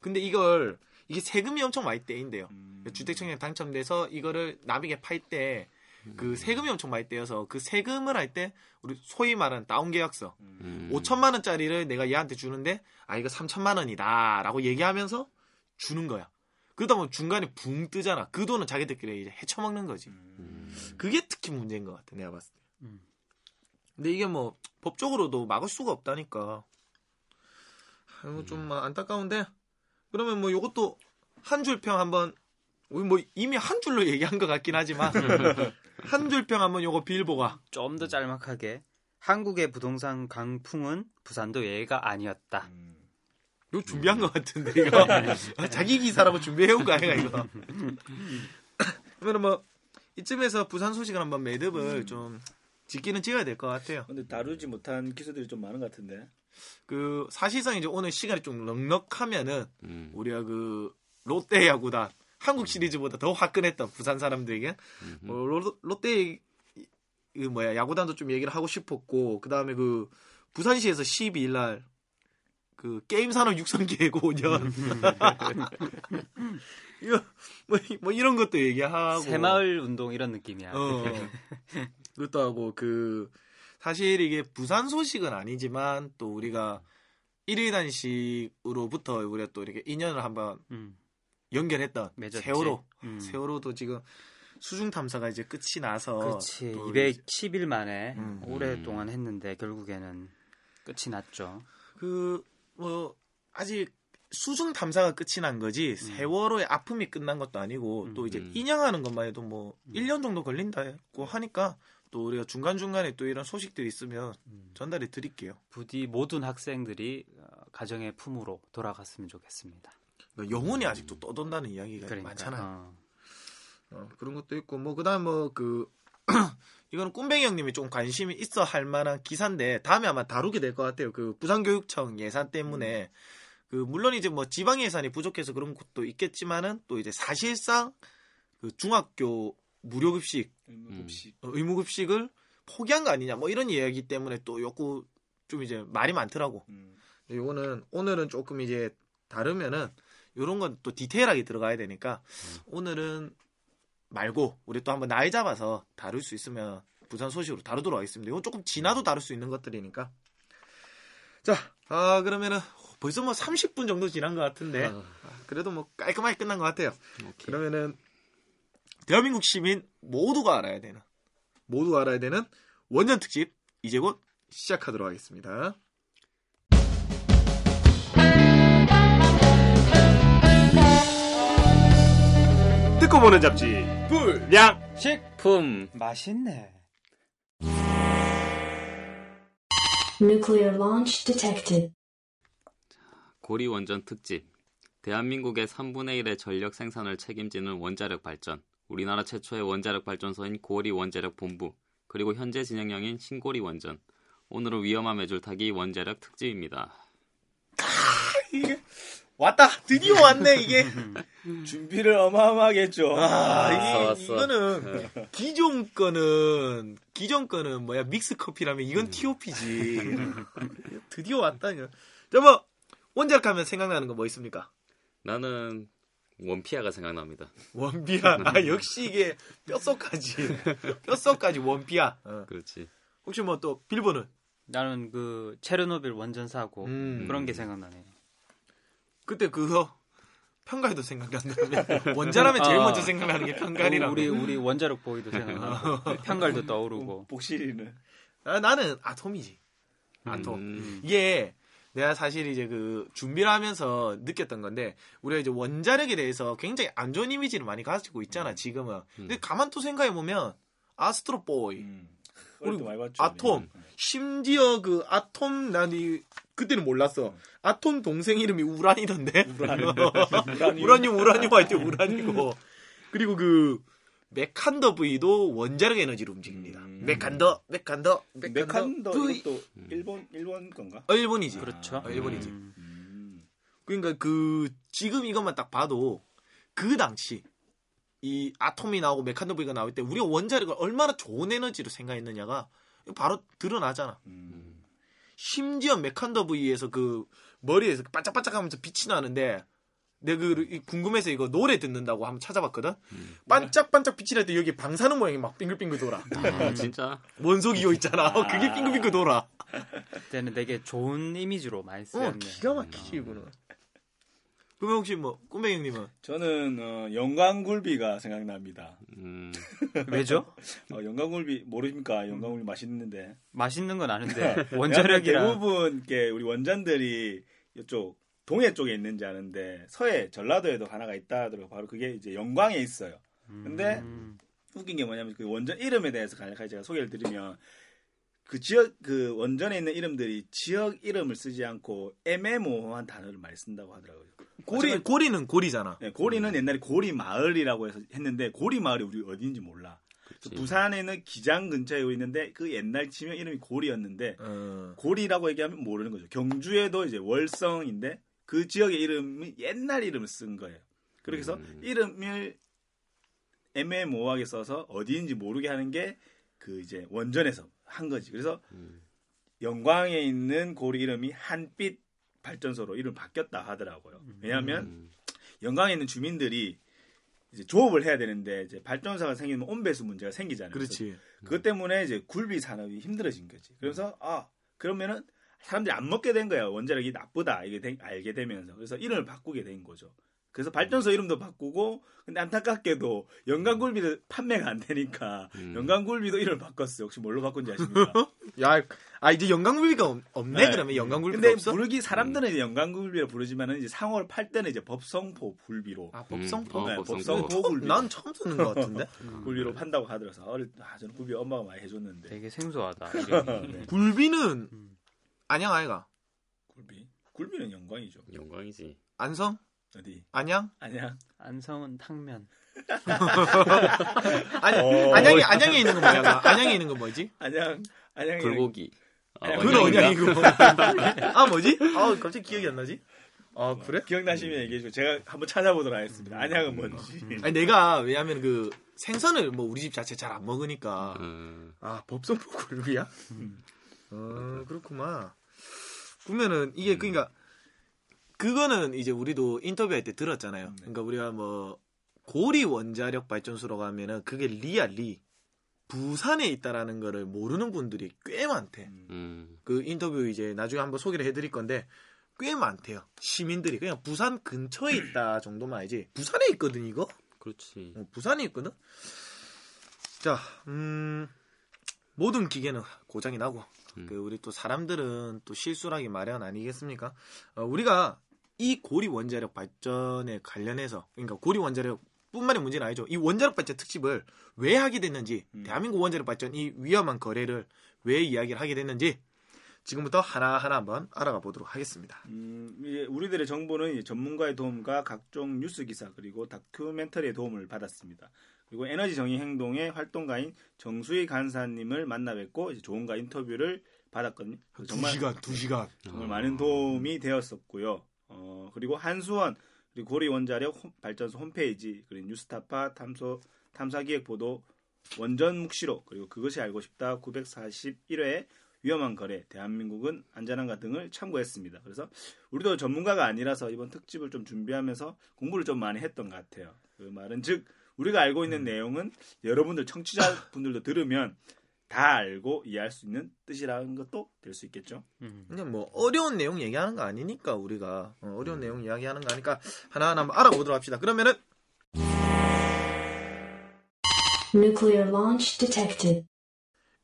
[SPEAKER 10] 근데 이걸 이게 세금이 엄청 많이 떼인대요. 주택 청약 당첨돼서 이거를 남에게 팔 때 그 세금이 엄청 많이 떼여서 그 세금을 할 때 우리 소위 말하는 다운 계약서
[SPEAKER 9] 음.
[SPEAKER 10] 5천만 원짜리를 내가 얘한테 주는데 아 이거 3천만 원이다라고 얘기하면서 주는 거야. 그러다 보면 중간에 붕 뜨잖아. 그 돈은 자기들끼리 이제 헤쳐먹는 거지. 그게 특히 문제인 것 같아 내가 봤을 때.
[SPEAKER 8] 음.
[SPEAKER 10] 근데 이게 뭐 법적으로도 막을 수가 없다니까. 아이고 좀뭐 안타까운데. 그러면 뭐 요것도 한 줄 평 한번 우리 뭐 이미 한 줄로 얘기한 것 같긴 하지만 한 줄평 한번 요거 빌보가
[SPEAKER 8] 좀 더 짤막하게 한국의 부동산 강풍은 부산도 예가 아니었다.
[SPEAKER 10] 이거 준비한 것 같은데 이거 자기 기사라고 준비해온 거 아니야 이거. 그러면 뭐 이쯤에서 부산 소식을 한번 매듭을 좀 짓기는 찍어야 될 것 같아요.
[SPEAKER 11] 근데 다루지 못한 기사들이 좀 많은 것 같은데.
[SPEAKER 10] 그 사실상 이제 오늘 시간이 좀 넉넉하면은
[SPEAKER 9] 음.
[SPEAKER 10] 우리가 그 롯데 야구단 한국 시리즈보다 더 화끈했던 부산 사람들에게? 뭐 로, 롯데 그 뭐야 야구단도 좀 얘기를 하고 싶었고 그 다음에 그 부산시에서 12일 날 그 게임 산업 육성 계획 5년. 이거 뭐, 뭐 이런 것도 얘기하고.
[SPEAKER 8] 새마을 운동 이런 느낌이야.
[SPEAKER 10] 어. 그것도 하고 그 사실 이게 부산 소식은 아니지만 또 우리가 일일 단식으로부터 우리가 또 이렇게 인연을 한번
[SPEAKER 8] 음,
[SPEAKER 10] 연결했던
[SPEAKER 8] 맺었지.
[SPEAKER 10] 세월호
[SPEAKER 8] 음.
[SPEAKER 10] 세월호도 지금 수중 탐사가 이제 끝이 나서
[SPEAKER 8] 그렇지.
[SPEAKER 10] 또 이제
[SPEAKER 8] 210일 만에
[SPEAKER 10] 음.
[SPEAKER 8] 오랫동안 했는데 결국에는 끝이 났죠.
[SPEAKER 10] 그, 뭐, 아직 수중 탐사가 끝이 난 거지, 세월호의 아픔이 끝난 것도 아니고, 또 이제
[SPEAKER 9] 음.
[SPEAKER 10] 인양하는 것만 해도 뭐, 1년 정도 걸린다고 하니까, 또 우리가 중간중간에 또 이런 소식들이 있으면 전달해 드릴게요.
[SPEAKER 8] 부디 모든 학생들이 어, 가정의 품으로 돌아갔으면 좋겠습니다.
[SPEAKER 10] 그러니까 영혼이 아직도 떠돈다는 이야기가
[SPEAKER 8] 그러니까,
[SPEAKER 10] 많잖아요.
[SPEAKER 8] 어.
[SPEAKER 10] 어, 그런 것도 있고, 뭐, 그 다음 뭐, 그, 이거는 꿈뱅이 형님이 좀 관심이 있어 할 만한 기사인데, 다음에 아마 다루게 될 것 같아요. 그, 부산교육청 예산 때문에, 그, 물론 이제 뭐, 지방 예산이 부족해서 그런 것도 있겠지만은, 또 이제 사실상, 그, 중학교 무료급식,
[SPEAKER 11] 의무급식.
[SPEAKER 10] 어, 의무급식을 포기한 거 아니냐, 뭐, 이런 이야기 때문에 또 요거, 좀 이제 말이 많더라고.
[SPEAKER 11] 음.
[SPEAKER 10] 요거는, 오늘은 조금 이제, 다르면은, 요런 건 또 디테일하게 들어가야 되니까, 오늘은 말고 우리 또 한번 날 잡아서 다룰 수 있으면 부산 소식으로 다루도록 하겠습니다. 이건 조금 지나도 다룰 수 있는 것들이니까. 자, 아 그러면은 벌써 뭐 30분 정도 지난 것 같은데
[SPEAKER 9] 아.
[SPEAKER 10] 아, 그래도 뭐 깔끔하게 끝난 것 같아요. 그러면은 대한민국 시민 모두가 알아야 되는 모두가 알아야 되는 원년 특집 이제 곧 시작하도록 하겠습니다. 듣고 보는 잡지 불량
[SPEAKER 8] 식품 맛있네.
[SPEAKER 12] Nuclear launch detected.
[SPEAKER 9] 고리 원전 특집. 대한민국의 3분의 1의 전력 생산을 책임지는 원자력 발전. 우리나라 최초의 원자력 발전소인 고리 원자력 본부. 그리고 현재 진행형인 신고리 원전. 오늘은 위험함의 줄타기 원자력 특집입니다.
[SPEAKER 10] 이게 왔다 드디어 왔네 이게
[SPEAKER 11] 준비를 어마어마하게 했죠.
[SPEAKER 10] 아, 이게
[SPEAKER 9] 왔어, 왔어.
[SPEAKER 10] 이거는 기존 거는 기존 거는 뭐야 믹스 커피라면 이건 TOP지. 드디어 왔다. 이거. 저뭐 원자력 하면 생각나는 거 뭐 있습니까?
[SPEAKER 9] 나는 원피아가 생각납니다.
[SPEAKER 10] 원피아. 아 역시 이게 뼛속까지 뼛속까지 원피아. 어.
[SPEAKER 9] 그렇지.
[SPEAKER 10] 혹시 뭐 또 빌보는
[SPEAKER 8] 나는 그 체르노빌 원전 사고
[SPEAKER 10] 음.
[SPEAKER 8] 그런 게 생각나네.
[SPEAKER 10] 그때 그거 편갈도 생각난다면 원자라면 제일
[SPEAKER 8] 아.
[SPEAKER 10] 먼저 생각나는 게 편갈이라고.
[SPEAKER 8] 우리 우리 원자력 보이도 생각나고 편갈도 떠오르고.
[SPEAKER 11] 복실이는
[SPEAKER 10] 아, 나는 아톰이지. 아톰.
[SPEAKER 9] 음.
[SPEAKER 10] 이게 내가 사실 이제 그 준비를 하면서 느꼈던 건데 우리가 이제 원자력에 대해서 굉장히 안 좋은 이미지를 많이 가지고 있잖아 지금은. 근데 가만 또 생각해 보면 Astro Boy,
[SPEAKER 11] 어릴 때 많이 봤죠.
[SPEAKER 10] 아톰, 심지어 그 아톰 난이 그때는 몰랐어. 아톰 동생 이름이 우란이던데.
[SPEAKER 11] 우라늄.
[SPEAKER 10] 우라늄 우라늄 할때 우란이고. 그리고 그 메칸더 V도 원자력 에너지로 움직입니다. 메칸더, 메칸더,
[SPEAKER 11] 메칸더
[SPEAKER 10] V.
[SPEAKER 11] 이것도 일본 일본 건가?
[SPEAKER 10] 어, 일본이지.
[SPEAKER 8] 그렇죠.
[SPEAKER 10] 어, 일본이지.
[SPEAKER 11] 음.
[SPEAKER 10] 그러니까 그 지금 이것만 딱 봐도 그 당시 이 아톰이 나오고 메칸더 V가 나올 때 우리가 원자력을 얼마나 좋은 에너지로 생각했느냐가 바로 드러나잖아.
[SPEAKER 11] 음.
[SPEAKER 10] 심지어 메칸더 V에서 그 머리에서 반짝반짝하면서 빛이 나는데 내가 그 이- 궁금해서 이거 노래 듣는다고 한번 찾아봤거든. 반짝반짝 빛이 날 때 여기 방사능 모양이 막 빙글빙글 돌아.
[SPEAKER 9] 아, 진짜?
[SPEAKER 10] 원소 기호 있잖아. 그게 빙글빙글 돌아.
[SPEAKER 8] 그때는 되게 좋은 이미지로 많이
[SPEAKER 10] 어,
[SPEAKER 8] 쓰였네.
[SPEAKER 10] 기가 막히지 이거는. 그러면 혹시 뭐 꿈뱅이 형님은
[SPEAKER 11] 저는 어, 영광굴비가 생각납니다.
[SPEAKER 9] 음.
[SPEAKER 8] 왜죠?
[SPEAKER 11] 어, 영광굴비 모르십니까? 영광굴비 맛있는데.
[SPEAKER 8] 맛있는 건 아는데 원자력이라
[SPEAKER 11] 대부분 이렇게 우리 원전들이 이쪽 동해 쪽에 있는지 아는데 서해 전라도에도 하나가 있다 하더라고 바로 그게 이제 영광에 있어요. 근데
[SPEAKER 8] 음.
[SPEAKER 11] 웃긴 게 뭐냐면 그 원전 이름에 대해서 간략하게 제가 소개를 드리면 그 지역 그 원전에 있는 이름들이 지역 이름을 쓰지 않고 애매모호한 단어를 많이 쓴다고 하더라고요.
[SPEAKER 10] 고리
[SPEAKER 11] 어쨌든-
[SPEAKER 10] 고리는 고리잖아.
[SPEAKER 11] 네, 고리는 옛날에 고리 마을이라고 해서 했는데 고리 마을이 우리 어디인지 몰라. 그 부산에 는 기장 근처에 있는데 그 옛날 지명 이름이 고리였는데
[SPEAKER 10] 어.
[SPEAKER 11] 고리라고 얘기하면 모르는 거죠. 경주에도 이제 월성인데 그 지역의 이름이 옛날 이름을 쓴 거예요. 그렇게 해서 이름을 애매모호하게 써서 어디인지 모르게 하는 게 그 이제 원전에서 한 거지. 그래서 영광에 있는 고리 이름이 한빛 발전소로 이름 바뀌었다 하더라고요. 왜냐하면 영광에 있는 주민들이 이제 조업을 해야 되는데 이제 발전소가 생기면 온배수 문제가 생기잖아요.
[SPEAKER 10] 그렇지.
[SPEAKER 11] 그것 때문에 이제 굴비 산업이 힘들어진 거지. 그래서 아 그러면은 사람들이 안 먹게 된 거야. 원자력이 나쁘다 이게 되- 알게 되면서 그래서 이름을 바꾸게 된 거죠. 그래서 발전소 이름도 바꾸고 근데 안타깝게도 영광굴비도 판매가 안 되니까 영광굴비도 이름을 바꿨어요. 혹시 뭘로 바꾼지 아십니까?
[SPEAKER 10] 야, 아 이제 영광굴비가 없- 없네
[SPEAKER 11] 네.
[SPEAKER 10] 그러면 영광굴비가
[SPEAKER 11] 근데
[SPEAKER 10] 없어?
[SPEAKER 11] 부르기 사람들은 이제 영광굴비로 부르지만은 이제 상호를 팔 때는 이제 법성포 굴비로
[SPEAKER 10] 아 법성포.
[SPEAKER 11] 네,
[SPEAKER 9] 어,
[SPEAKER 11] 법성포 굴비
[SPEAKER 10] 난 처음 듣는 것 같은데.
[SPEAKER 11] 굴비로 판다고 하더라서 어릴 때 아, 저는 굴비 엄마가 많이 해줬는데
[SPEAKER 8] 되게 생소하다.
[SPEAKER 11] 네.
[SPEAKER 10] 굴비는 안양 아이가
[SPEAKER 11] 굴비 굴비는 영광이죠.
[SPEAKER 9] 영광이지.
[SPEAKER 10] 안성
[SPEAKER 11] 어디
[SPEAKER 10] 안양
[SPEAKER 11] 아니야
[SPEAKER 8] 안성은 탕면.
[SPEAKER 10] 아니
[SPEAKER 11] 어.
[SPEAKER 10] 안양에 안양에 있는 거 뭐야? 안양에 있는 거 뭐지?
[SPEAKER 11] 안양 안양이
[SPEAKER 9] 불고기. 아,
[SPEAKER 11] 아니,
[SPEAKER 10] 그건? 언양이고. 아 뭐지? 아 갑자기 기억이 안 나지? 아 그래?
[SPEAKER 11] 기억나시면 얘기해 주고 제가 한번 찾아보도록 하겠습니다. 안양은 뭔지.
[SPEAKER 10] 아니 내가 왜냐면 그 생선을 뭐 우리 집 자체 잘 안 먹으니까
[SPEAKER 9] 음,
[SPEAKER 10] 아 법성포 굴비야? 어 그렇구만. 그러면은 이게 그러니까 그거는 이제 우리도 인터뷰할 때 들었잖아요. 그러니까 우리가 뭐 고리 원자력 발전소라고 하면은 그게 리야 리 부산에 있다라는 거를 모르는 분들이 꽤 많대.
[SPEAKER 9] 음,
[SPEAKER 10] 그 인터뷰 이제 나중에 한번 소개를 해드릴 건데 꽤 많대요. 시민들이 그냥 부산 근처에 있다 정도만 알지. 부산에 있거든 이거.
[SPEAKER 9] 그렇지.
[SPEAKER 10] 어, 부산에 있거든. 자, 음, 모든 기계는 고장이 나고 그 우리 또 사람들은 또 실수라기 마련 아니겠습니까? 어, 우리가 이 고리 원자력 발전에 관련해서 그러니까 고리 원자력 뿐만이 문제는 아니죠. 이 원자력 발전 특집을 왜 하게 됐는지, 대한민국 원자력 발전 이 위험한 거래를 왜 이야기를 하게 됐는지 지금부터 하나하나 한번 알아가 보도록 하겠습니다.
[SPEAKER 11] 음, 이제 우리들의 정보는 이제 전문가의 도움과 각종 뉴스 기사 그리고 다큐멘터리의 도움을 받았습니다. 그리고 에너지 정의 행동의 활동가인 정수희 간사님을 만나 뵙고 이제 조언과 인터뷰를 받았거든요.
[SPEAKER 10] 두 시간, 두 시간.
[SPEAKER 11] 정말 많은 도움이 되었었고요. 어, 그리고 한수원 그리고 고리 원자력 홈- 발전소 홈페이지 그리고 뉴스타파 탐소 탐사기획 보도 원전 묵시록 그리고 그것이 알고 싶다 941회 위험한 거래 대한민국은 안전한가 등을 참고했습니다. 그래서 우리도 전문가가 아니라서 이번 특집을 좀 준비하면서 공부를 좀 많이 했던 것 같아요. 그 말은 즉 우리가 알고 있는 내용은 여러분들 청취자 분들도 들으면 다 알고 이해할 수 있는 뜻이라는 것도 될 수 있겠죠.
[SPEAKER 10] 그냥 뭐 어려운 내용 얘기하는 거 아니니까 우리가 어, 어려운 내용 이야기하는 거 아니까 하나하나 한번 알아보도록 합시다. 그러면은
[SPEAKER 12] Nuclear launch detected.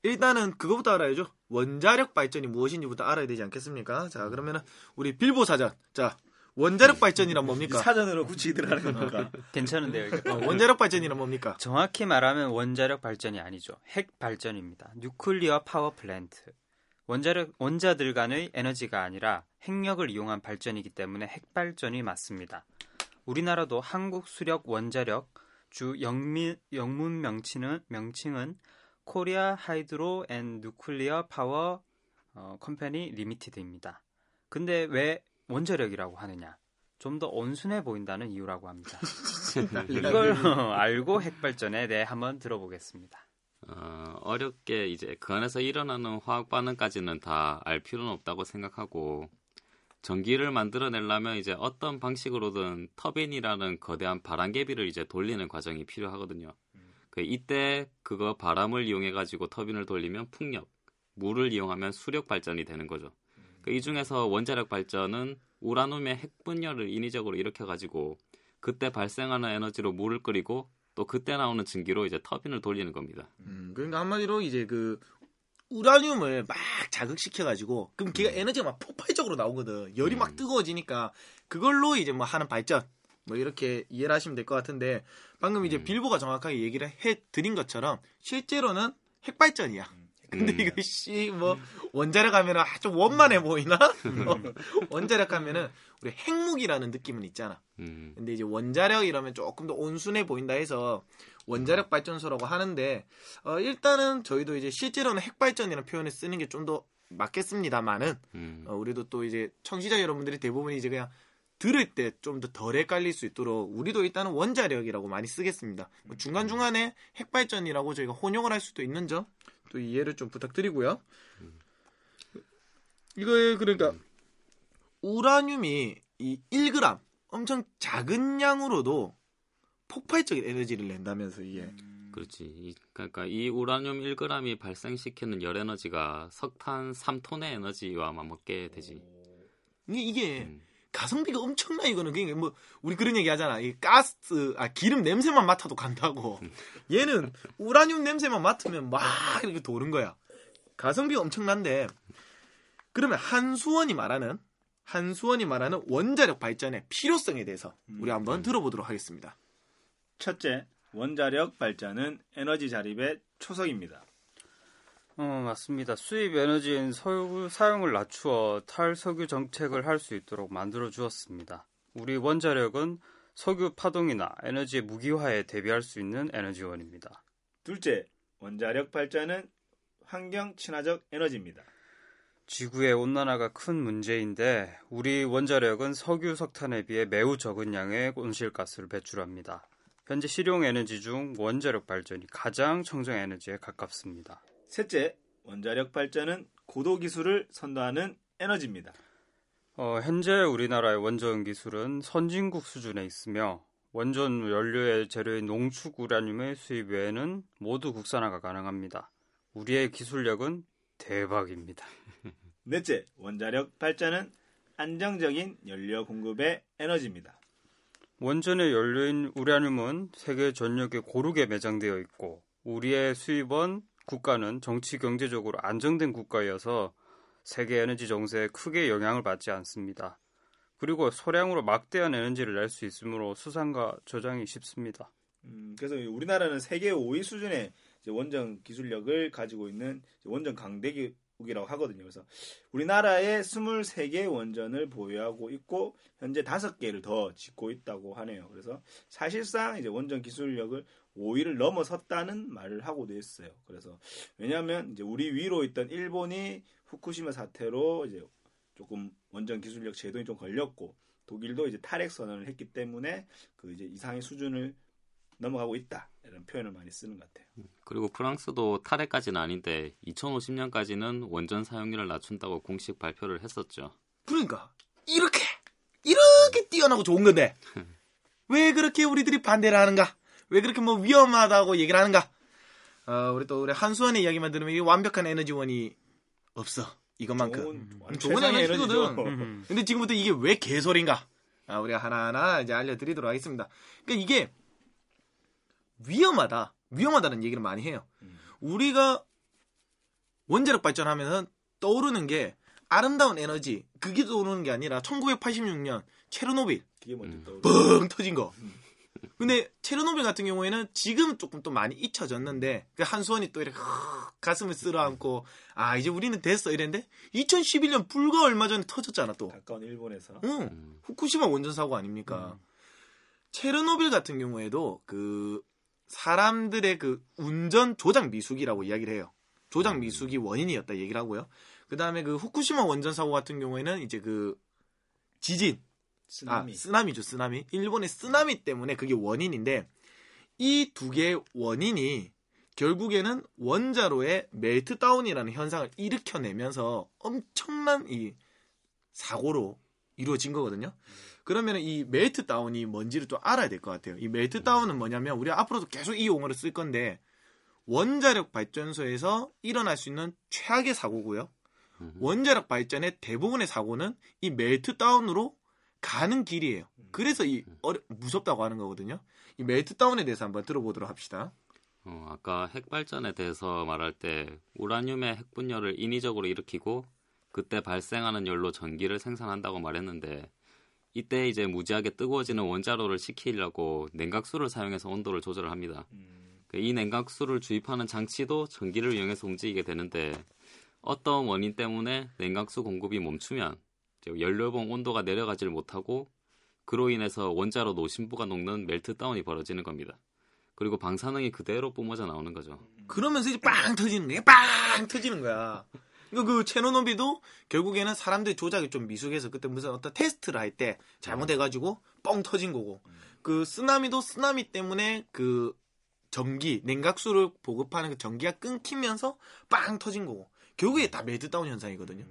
[SPEAKER 10] 일단은 그거부터 알아야죠. 원자력 발전이 무엇인지부터 알아야 되지 않겠습니까? 자, 그러면은 우리 빌보 사전. 자, 원자력 발전이란 뭡니까?
[SPEAKER 11] 사전으로 굳이 들어가는 겁니까?
[SPEAKER 8] 괜찮은데요. 이거?
[SPEAKER 10] 어, 원자력 발전이란 뭡니까?
[SPEAKER 8] 정확히 말하면 원자력 발전이 아니죠. 핵 발전입니다. Nuclear Power Plant. 원자력 원자들 간의 에너지가 아니라 핵력을 이용한 발전이기 때문에 핵 발전이 맞습니다. 우리나라도 한국 수력 원자력 주 영미, 영문 명칭은 명칭은 Korea Hydro and Nuclear Power 어, Company Limited입니다. 근데 왜 원자력이라고 하느냐? 좀 더 온순해 보인다는 이유라고 합니다. 이걸 알고 핵발전에 대해 한번 들어보겠습니다.
[SPEAKER 9] 어, 어렵게 이제 그 안에서 일어나는 화학 반응까지는 다 알 필요는 없다고 생각하고 전기를 만들어내려면 이제 어떤 방식으로든 터빈이라는 거대한 바람개비를 이제 돌리는 과정이 필요하거든요. 그 이때 그거 바람을 이용해 가지고 터빈을 돌리면 풍력, 물을 이용하면 수력 발전이 되는 거죠. 그이 중에서 원자력 발전은 우라늄의 핵 분열을 인위적으로 일으켜 가지고 그때 발생하는 에너지로 물을 끓이고 또 그때 나오는 증기로 이제 터빈을 돌리는 겁니다.
[SPEAKER 10] 음, 그러니까 한마디로 이제 그 우라늄을 막 자극시켜가지고 그럼 걔가 에너지가 막 폭발적으로 나오거든. 열이 막 뜨거워지니까 그걸로 이제 뭐 하는 발전 뭐 이렇게 이해를 하시면 될 것 같은데 방금 이제 빌보가 정확하게 얘기를 해 드린 것처럼 실제로는 핵발전이야. 근데
[SPEAKER 9] 음.
[SPEAKER 10] 이거 씨 뭐 원자력 하면은 아, 좀 원만해 보이나? 어, 원자력 하면은 우리 핵무기라는 느낌은 있잖아.
[SPEAKER 9] 음.
[SPEAKER 10] 근데 이제 원자력 이러면 조금 더 온순해 보인다 해서 원자력 발전소라고 하는데 어, 일단은 저희도 이제 실제로는 핵발전이라는 표현을 쓰는 게 좀 더 맞겠습니다만은
[SPEAKER 9] 음.
[SPEAKER 10] 어, 우리도 또 이제 청취자 여러분들이 대부분 이제 그냥 들을 때 좀 더 덜 헷갈릴 수 있도록 우리도 일단은 원자력이라고 많이 쓰겠습니다. 뭐 중간중간에 핵발전이라고 저희가 혼용을 할 수도 있는 점 또 이해를 좀 부탁드리고요. 이거 그러니까 우라늄이 이 1g 엄청 작은 양으로도 폭발적인 에너지를 낸다면서 이게
[SPEAKER 9] 그렇지. 이- 그러니까 이 우라늄 1g이 발생시키는 열 에너지가 석탄 3톤의 에너지와 맞먹게 되지.
[SPEAKER 10] 이게 이게
[SPEAKER 9] 음.
[SPEAKER 10] 가성비가 엄청나 이거는 그러니까 뭐 우리 그런 얘기 하잖아. 이 가스 아 기름 냄새만 맡아도 간다고. 얘는 우라늄 냄새만 맡으면 막 이렇게 도는 거야. 가성비가 엄청난데 그러면 한수원이 말하는 한수원이 말하는 원자력 발전의 필요성에 대해서 우리 한번 들어보도록 하겠습니다.
[SPEAKER 11] 첫째, 원자력 발전은 에너지 자립의 초석입니다.
[SPEAKER 8] 어, 맞습니다. 수입 에너지인 석유 사용을 낮추어 탈석유 정책을 할 수 있도록 만들어 주었습니다. 우리 원자력은 석유 파동이나 에너지의 무기화에 대비할 수 있는 에너지원입니다.
[SPEAKER 11] 둘째, 원자력 발전은 환경 친화적 에너지입니다.
[SPEAKER 8] 지구의 온난화가 큰 문제인데 우리 원자력은 석유 석탄에 비해 매우 적은 양의 온실가스를 배출합니다. 현재 실용 에너지 중 원자력 발전이 가장 청정 에너지에 가깝습니다.
[SPEAKER 11] 셋째, 원자력 발전은 고도 기술을 선도하는 에너지입니다.
[SPEAKER 8] 어, 현재 우리나라의 원전 기술은 선진국 수준에 있으며 원전 연료의 재료인 농축 우라늄의 수입 외에는 모두 국산화가 가능합니다. 우리의 기술력은 대박입니다.
[SPEAKER 11] 넷째, 원자력 발전은 안정적인 연료 공급의 에너지입니다.
[SPEAKER 8] 원전의 연료인 우라늄은 세계 전역에 고르게 매장되어 있고 우리의 수입원 국가는 정치 경제적으로 안정된 국가여서 세계 에너지 정세에 크게 영향을 받지 않습니다. 그리고 소량으로 막대한 에너지를 낼 수 있으므로 수산과 저장이 쉽습니다.
[SPEAKER 11] 음, 그래서 우리나라는 세계 5위 수준의 원전 기술력을 가지고 있는 원전 강대 국이라고 하거든요. 그래서 우리나라에 23개 원전을 보유하고 있고 현재 5개를 더 짓고 있다고 하네요. 그래서 사실상 이제 원전 기술력을 5위를 넘어섰다는 말을 하고도 있어요. 그래서 왜냐하면 이제 우리 위로 있던 일본이 후쿠시마 사태로 이제 조금 원전 기술력 제동이 좀 걸렸고 독일도 이제 탈핵 선언을 했기 때문에 그 이제 이상의 수준을 넘어가고 있다 이런 표현을 많이 쓰는 것 같아요.
[SPEAKER 9] 그리고 프랑스도 탈핵까지는 아닌데 2050년까지는 원전 사용률을 낮춘다고 공식 발표를 했었죠.
[SPEAKER 10] 그러니까 이렇게 이렇게 뛰어나고 좋은 건데 왜 그렇게 우리들이 반대를 하는가? 왜 그렇게 뭐 위험하다고 얘기를 하는가? 어, 우리 또 우리 한수원의 이야기만 들으면 이 완벽한 에너지원이 없어. 이것만큼
[SPEAKER 11] 좋은,
[SPEAKER 10] 좋은
[SPEAKER 11] 최상의
[SPEAKER 10] 에너지거든.
[SPEAKER 11] 에너지죠.
[SPEAKER 10] 근데 지금부터 이게 왜 개소리인가? 아, 우리가 하나하나 이제 알려드리도록 하겠습니다. 그러니까 이게 위험하다. 위험하다는 얘기를 많이 해요. 우리가 원자력 발전하면서 떠오르는 게 아름다운 에너지. 그게 떠오르는 게 아니라 1986년 체르노빌
[SPEAKER 11] 그게 먼저 떠오르.
[SPEAKER 10] 뻥 터진 거. 근데 체르노빌 같은 경우에는 지금 조금 또 많이 잊혀졌는데 그 한수원이 또 이렇게 가슴을 쓸어안고 아 이제 우리는 됐어 이랬는데 2011년 불과 얼마 전에 터졌잖아 또.
[SPEAKER 11] 가까운 일본에서.
[SPEAKER 10] 응. 후쿠시마 원전 사고 아닙니까? 체르노빌 같은 경우에도 그 사람들의 그 운전 조작 미숙이라고 이야기를 해요. 조작 미숙이 원인이었다 얘기를 하고요. 그 다음에 그 후쿠시마 원전 사고 같은 경우에는 이제 그 지진,
[SPEAKER 11] 쓰나미.
[SPEAKER 10] 아, 쓰나미죠, 쓰나미. 일본의 쓰나미 때문에 그게 원인인데 이 두 개의 원인이 결국에는 원자로의 meltdown이라는 현상을 일으켜내면서 엄청난 이 사고로 이루어진 거거든요. 그러면 이 meltdown이 뭔지를 좀 알아야 될 것 같아요. 이 meltdown은 뭐냐면 우리가 앞으로도 계속 이 용어를 쓸 건데 원자력 발전소에서 일어날 수 있는 최악의 사고고요. 원자력 발전의 대부분의 사고는 이 meltdown으로 가는 길이에요. 그래서 이 어려- 무섭다고 하는 거거든요. 이 멜트 다운에 대해서 한번 들어보도록 합시다.
[SPEAKER 9] 어, 아까 핵 발전에 대해서 말할 때 우라늄의 핵 분열을 인위적으로 일으키고 그때 발생하는 열로 전기를 생산한다고 말했는데 이때 이제 무지하게 뜨거워지는 원자로를 식히려고 냉각수를 사용해서 온도를 조절을 합니다. 그이 냉각수를 주입하는 장치도 전기를 이용해서 움직이게 되는데 어떤 원인 때문에 냉각수 공급이 멈추면 연료봉 온도가 내려가지를 못하고 그로 인해서 원자로 노심부가 녹는 멜트다운이 벌어지는 겁니다. 그리고 방사능이 그대로 뿜어져 나오는 거죠.
[SPEAKER 10] 그러면서 이제 빵 터지는 거야. 빵 터지는 거야. 이거 그 체노노비도 결국에는 사람들이 조작이 좀 미숙해서 그때 무슨 어떤 테스트를 할 때 잘못해가지고 뻥 터진 거고 그 쓰나미도 쓰나미 때문에 그 전기 냉각수를 보급하는 그 전기가 끊기면서 빵 터진 거고 결국에 다 멜트다운 현상이거든요.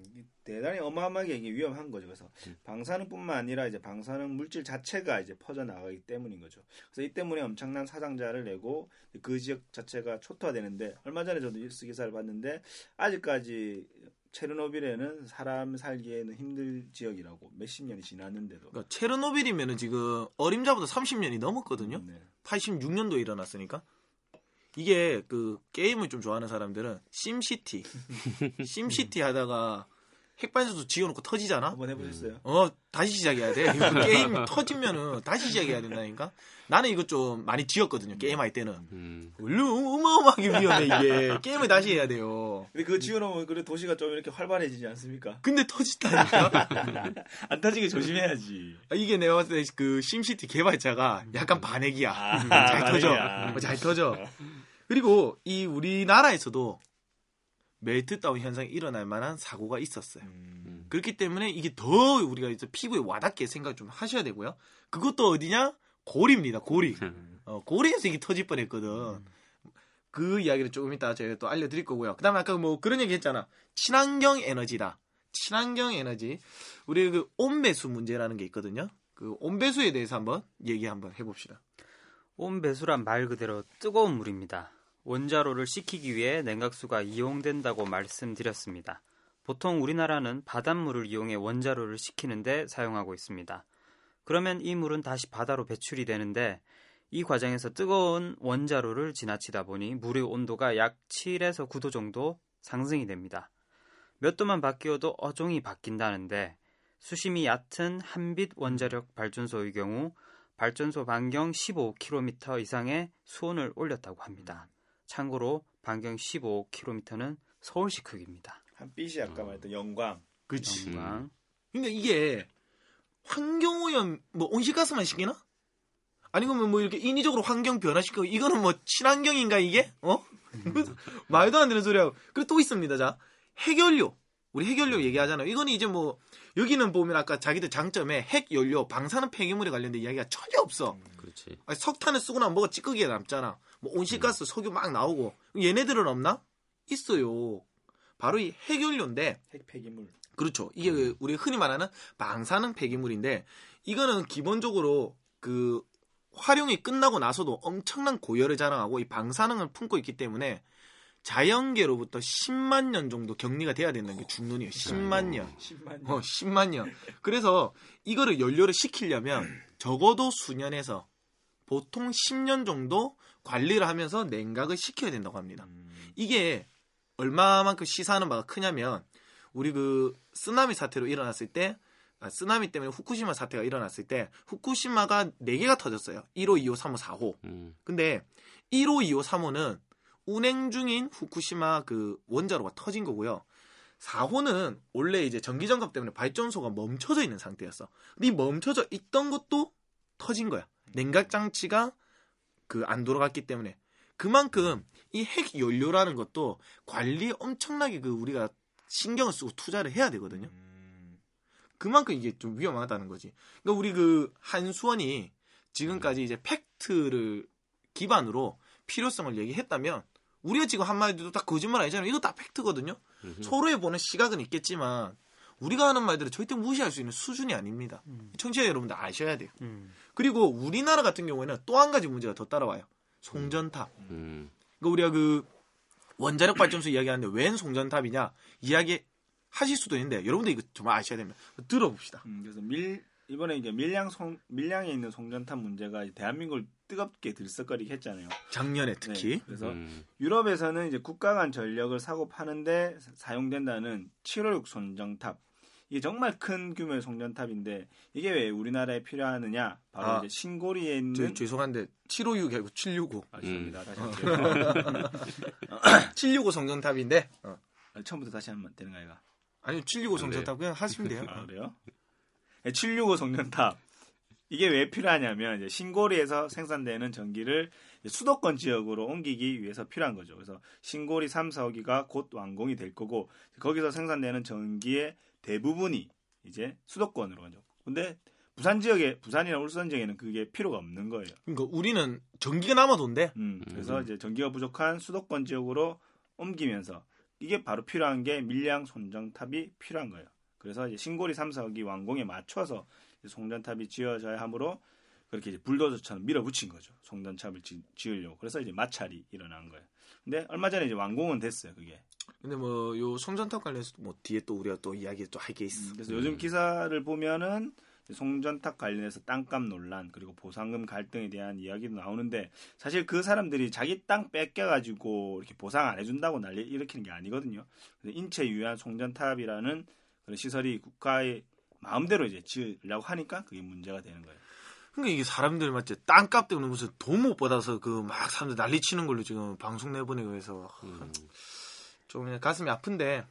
[SPEAKER 11] 대단히 어마어마하게 이게 위험한 거죠. 그래서 방사능뿐만 아니라 이제 방사능 물질 자체가 이제 퍼져 나가기 때문인 거죠. 그래서 이 때문에 엄청난 사상자를 내고 그 지역 자체가 초토화되는데 얼마 전에 저도 뉴스 기사를 봤는데 아직까지 체르노빌에는 사람 살기에는 힘들 지역이라고 몇십 년이 지났는데도
[SPEAKER 10] 그러니까 체르노빌이면은 지금 어림잡아도 30년이 넘었거든요.
[SPEAKER 11] 네.
[SPEAKER 10] 86년도에 일어났으니까. 이게 그 게임을 좀 좋아하는 사람들은 심시티, 심시티 하다가 핵발전소 지어놓고 터지잖아.
[SPEAKER 11] 한번 해보셨어요?
[SPEAKER 10] 어 다시 시작해야 돼. 이거 게임 터지면은 다시 시작해야 된다니까. 나는 이거 좀 많이 지었거든요. 게임 할 때는.
[SPEAKER 9] 음,
[SPEAKER 10] 어마어마하게 위험해 이게. 게임을 다시 해야 돼요.
[SPEAKER 11] 근데 그거 지어놓으면 그래 도시가 좀 이렇게 활발해지지 않습니까?
[SPEAKER 10] 근데 터진다니까.
[SPEAKER 11] 안 터지게 조심해야지.
[SPEAKER 10] 아, 이게 내가 봤을 때 그 심시티 개발자가 약간 반핵이야.
[SPEAKER 11] 아,
[SPEAKER 10] 잘 터져.
[SPEAKER 11] 반액이야.
[SPEAKER 10] 어, 잘 터져. 그리고 이 우리나라에서도 멜트다운 현상이 일어날 만한 사고가 있었어요.
[SPEAKER 11] 음.
[SPEAKER 10] 그렇기 때문에 이게 더 우리가 이제 피부에 와닿게 생각 좀 하셔야 되고요. 그것도 어디냐? 고리입니다. 고리. 어, 고리에서 이게 터질 뻔했거든. 그 이야기를 조금 이따 저희가 또 알려드릴 거고요. 그다음에 아까 뭐 그런 얘기 했잖아. 친환경 에너지다. 친환경 에너지. 우리 그 온배수 문제라는 게 있거든요. 그 온배수에 대해서 한번 얘기 한번 해봅시다.
[SPEAKER 8] 온배수란 말 그대로 뜨거운 물입니다. 원자로를 식히기 위해 냉각수가 이용된다고 말씀드렸습니다. 보통 우리나라는 바닷물을 이용해 원자로를 식히는데 사용하고 있습니다. 그러면 이 물은 다시 바다로 배출이 되는데 이 과정에서 뜨거운 원자로를 지나치다 보니 물의 온도가 약 7에서 9도 정도 상승이 됩니다. 몇 도만 바뀌어도 어종이 바뀐다는데 수심이 얕은 한빛 원자력 발전소의 경우 발전소 반경 15km 이상의 수온을 올렸다고 합니다. 참고로 반경 15km는 서울시 크기입니다.
[SPEAKER 11] 한 빛이 아까 말했던 영광.
[SPEAKER 10] 그치.
[SPEAKER 8] 영광.
[SPEAKER 10] 근데 이게 환경오염 뭐 온실가스만 시키나? 아니 그러면 뭐 이렇게 인위적으로 환경 변화시키고 이거는 뭐 친환경인가 이게? 어? 말도 안 되는 소리하고. 그리고 또 있습니다. 자 핵연료. 우리 핵연료 얘기하잖아요. 이거는 이제 뭐 여기는 보면 아까 자기들 장점에 핵연료, 방사능 폐기물에 관련된 이야기가 전혀 없어.
[SPEAKER 9] 그렇지.
[SPEAKER 10] 아니, 석탄을 쓰고 나면 뭐가 찌꺼기가 남잖아. 뭐 온실가스, 석유 막 나오고. 얘네들은 없나? 있어요. 바로 이 핵연료인데
[SPEAKER 11] 핵 폐기물.
[SPEAKER 10] 그렇죠. 이게 우리 흔히 말하는 방사능 폐기물인데 이거는 기본적으로 그 활용이 끝나고 나서도 엄청난 고열을 자랑하고 이 방사능을 품고 있기 때문에 자연계로부터 10만 년 정도 격리가 돼야 된다는 게 중론이에요. 10만 년.
[SPEAKER 11] 10만
[SPEAKER 10] 어, 10만 년. 그래서 이거를 연료를 시키려면 적어도 수년에서 보통 10년 정도 관리를 하면서 냉각을 시켜야 된다고 합니다. 이게 얼마만큼 시사하는 바가 크냐면 우리 그 쓰나미 사태로 일어났을 때 아, 쓰나미 때문에 후쿠시마 사태가 일어났을 때 후쿠시마가 4개가 터졌어요. 1호, 2호, 3호, 4호.
[SPEAKER 9] 음.
[SPEAKER 10] 근데 1호, 2호, 3호는 운행 중인 후쿠시마 그 원자로가 터진 거고요. 4호는 원래 이제 전기 정갑 때문에 발전소가 멈춰져 있는 상태였어. 근데 이 멈춰져 있던 것도 터진 거야. 냉각 장치가 그 안 돌아갔기 때문에 그만큼 이 핵 연료라는 것도 관리 엄청나게 그 우리가 신경을 쓰고 투자를 해야 되거든요. 그만큼 이게 좀 위험하다는 거지. 그러니까 우리 그 한수원이 지금까지 이제 팩트를 기반으로 필요성을 얘기했다면 우리가 지금 한마디도 다 거짓말 아니잖아요. 이거 다 팩트거든요. 서로의 보는 시각은 있겠지만 우리가 하는 말들은 절대 무시할 수 있는 수준이 아닙니다. 청취자 여러분들 아셔야 돼요. 그리고 우리나라 같은 경우에는 또 한 가지 문제가 더 따라와요. 송전탑.
[SPEAKER 9] 음.
[SPEAKER 10] 그러니까 우리가 그 원자력 발전소 이야기하는데 웬 송전탑이냐 이야기 하실 수도 있는데 여러분들 이거 정말 아셔야 됩니다. 들어봅시다.
[SPEAKER 11] 음, 그래서 밀 이번에 이제 밀양 송 밀양에 있는 송전탑 문제가 대한민국을 뜨겁게 들썩거리게 했잖아요.
[SPEAKER 10] 작년에 특히.
[SPEAKER 11] 네, 그래서
[SPEAKER 9] 음.
[SPEAKER 11] 유럽에서는 이제 국가 간 전력을 사고 파는데 사용된다는 756 송전탑. 이게 정말 큰 규모의 송전탑인데 이게 왜 우리나라에 필요하느냐? 바로
[SPEAKER 10] 아,
[SPEAKER 11] 이제 신고리에 있는
[SPEAKER 10] 저, 죄송한데 756이 아니고 765.
[SPEAKER 11] 아, 죄송합니다.
[SPEAKER 9] 음.
[SPEAKER 11] 다시 할게요.
[SPEAKER 10] 765 송전탑인데 어.
[SPEAKER 11] 아, 처음부터 다시 하면 되는 거야, 이거.
[SPEAKER 10] 아니요 765 송전탑 그냥 하시면 돼요.
[SPEAKER 11] 아, 그래요? 765 송전탑. 이게 왜 필요하냐면 이제 신고리에서 생산되는 전기를 수도권 지역으로 옮기기 위해서 필요한 거죠. 그래서 신고리 3, 4호기가 곧 완공이 될 거고 거기서 생산되는 전기의 대부분이 이제 수도권으로 가죠. 근데 부산 지역에 부산이나 울산 지역에는 그게 필요가 없는 거예요.
[SPEAKER 10] 그러니까 우리는 전기가 남아돈대.
[SPEAKER 11] 음, 그래서 이제 전기가 부족한 수도권 지역으로 옮기면서 이게 바로 필요한 게 밀양 송전탑이 필요한 거예요. 그래서 이제 신고리 3, 4호기 완공에 맞춰서 송전탑이 지어져야 하므로 그렇게 이제 불도저처럼 밀어붙인 거죠. 송전탑을 지, 지으려고. 그래서 이제 마찰이 일어난 거예요. 근데 얼마 전에 이제 완공은 됐어요. 그게.
[SPEAKER 10] 근데 뭐 요 송전탑 관련해서 뭐 뒤에 또 우리가 또 이야기 또 할 게 있어.
[SPEAKER 11] 음, 그래서 요즘 기사를 보면은 송전탑 관련해서 땅값 논란 그리고 보상금 갈등에 대한 이야기도 나오는데 사실 그 사람들이 자기 땅 뺏겨가지고 이렇게 보상 안 해준다고 난리 일으키는 게 아니거든요. 인체 유한 송전탑이라는 그런 시설이 국가의 마음대로 이제 지으려고 하니까 그게 문제가 되는 거예요.
[SPEAKER 10] 그러니까 이게 사람들 맞지? 땅값 때문에 무슨 돈 못 받아서 그 막 사람들 난리 치는 걸로 지금 방송 내보내고 해서. 좀 그냥 가슴이 아픈데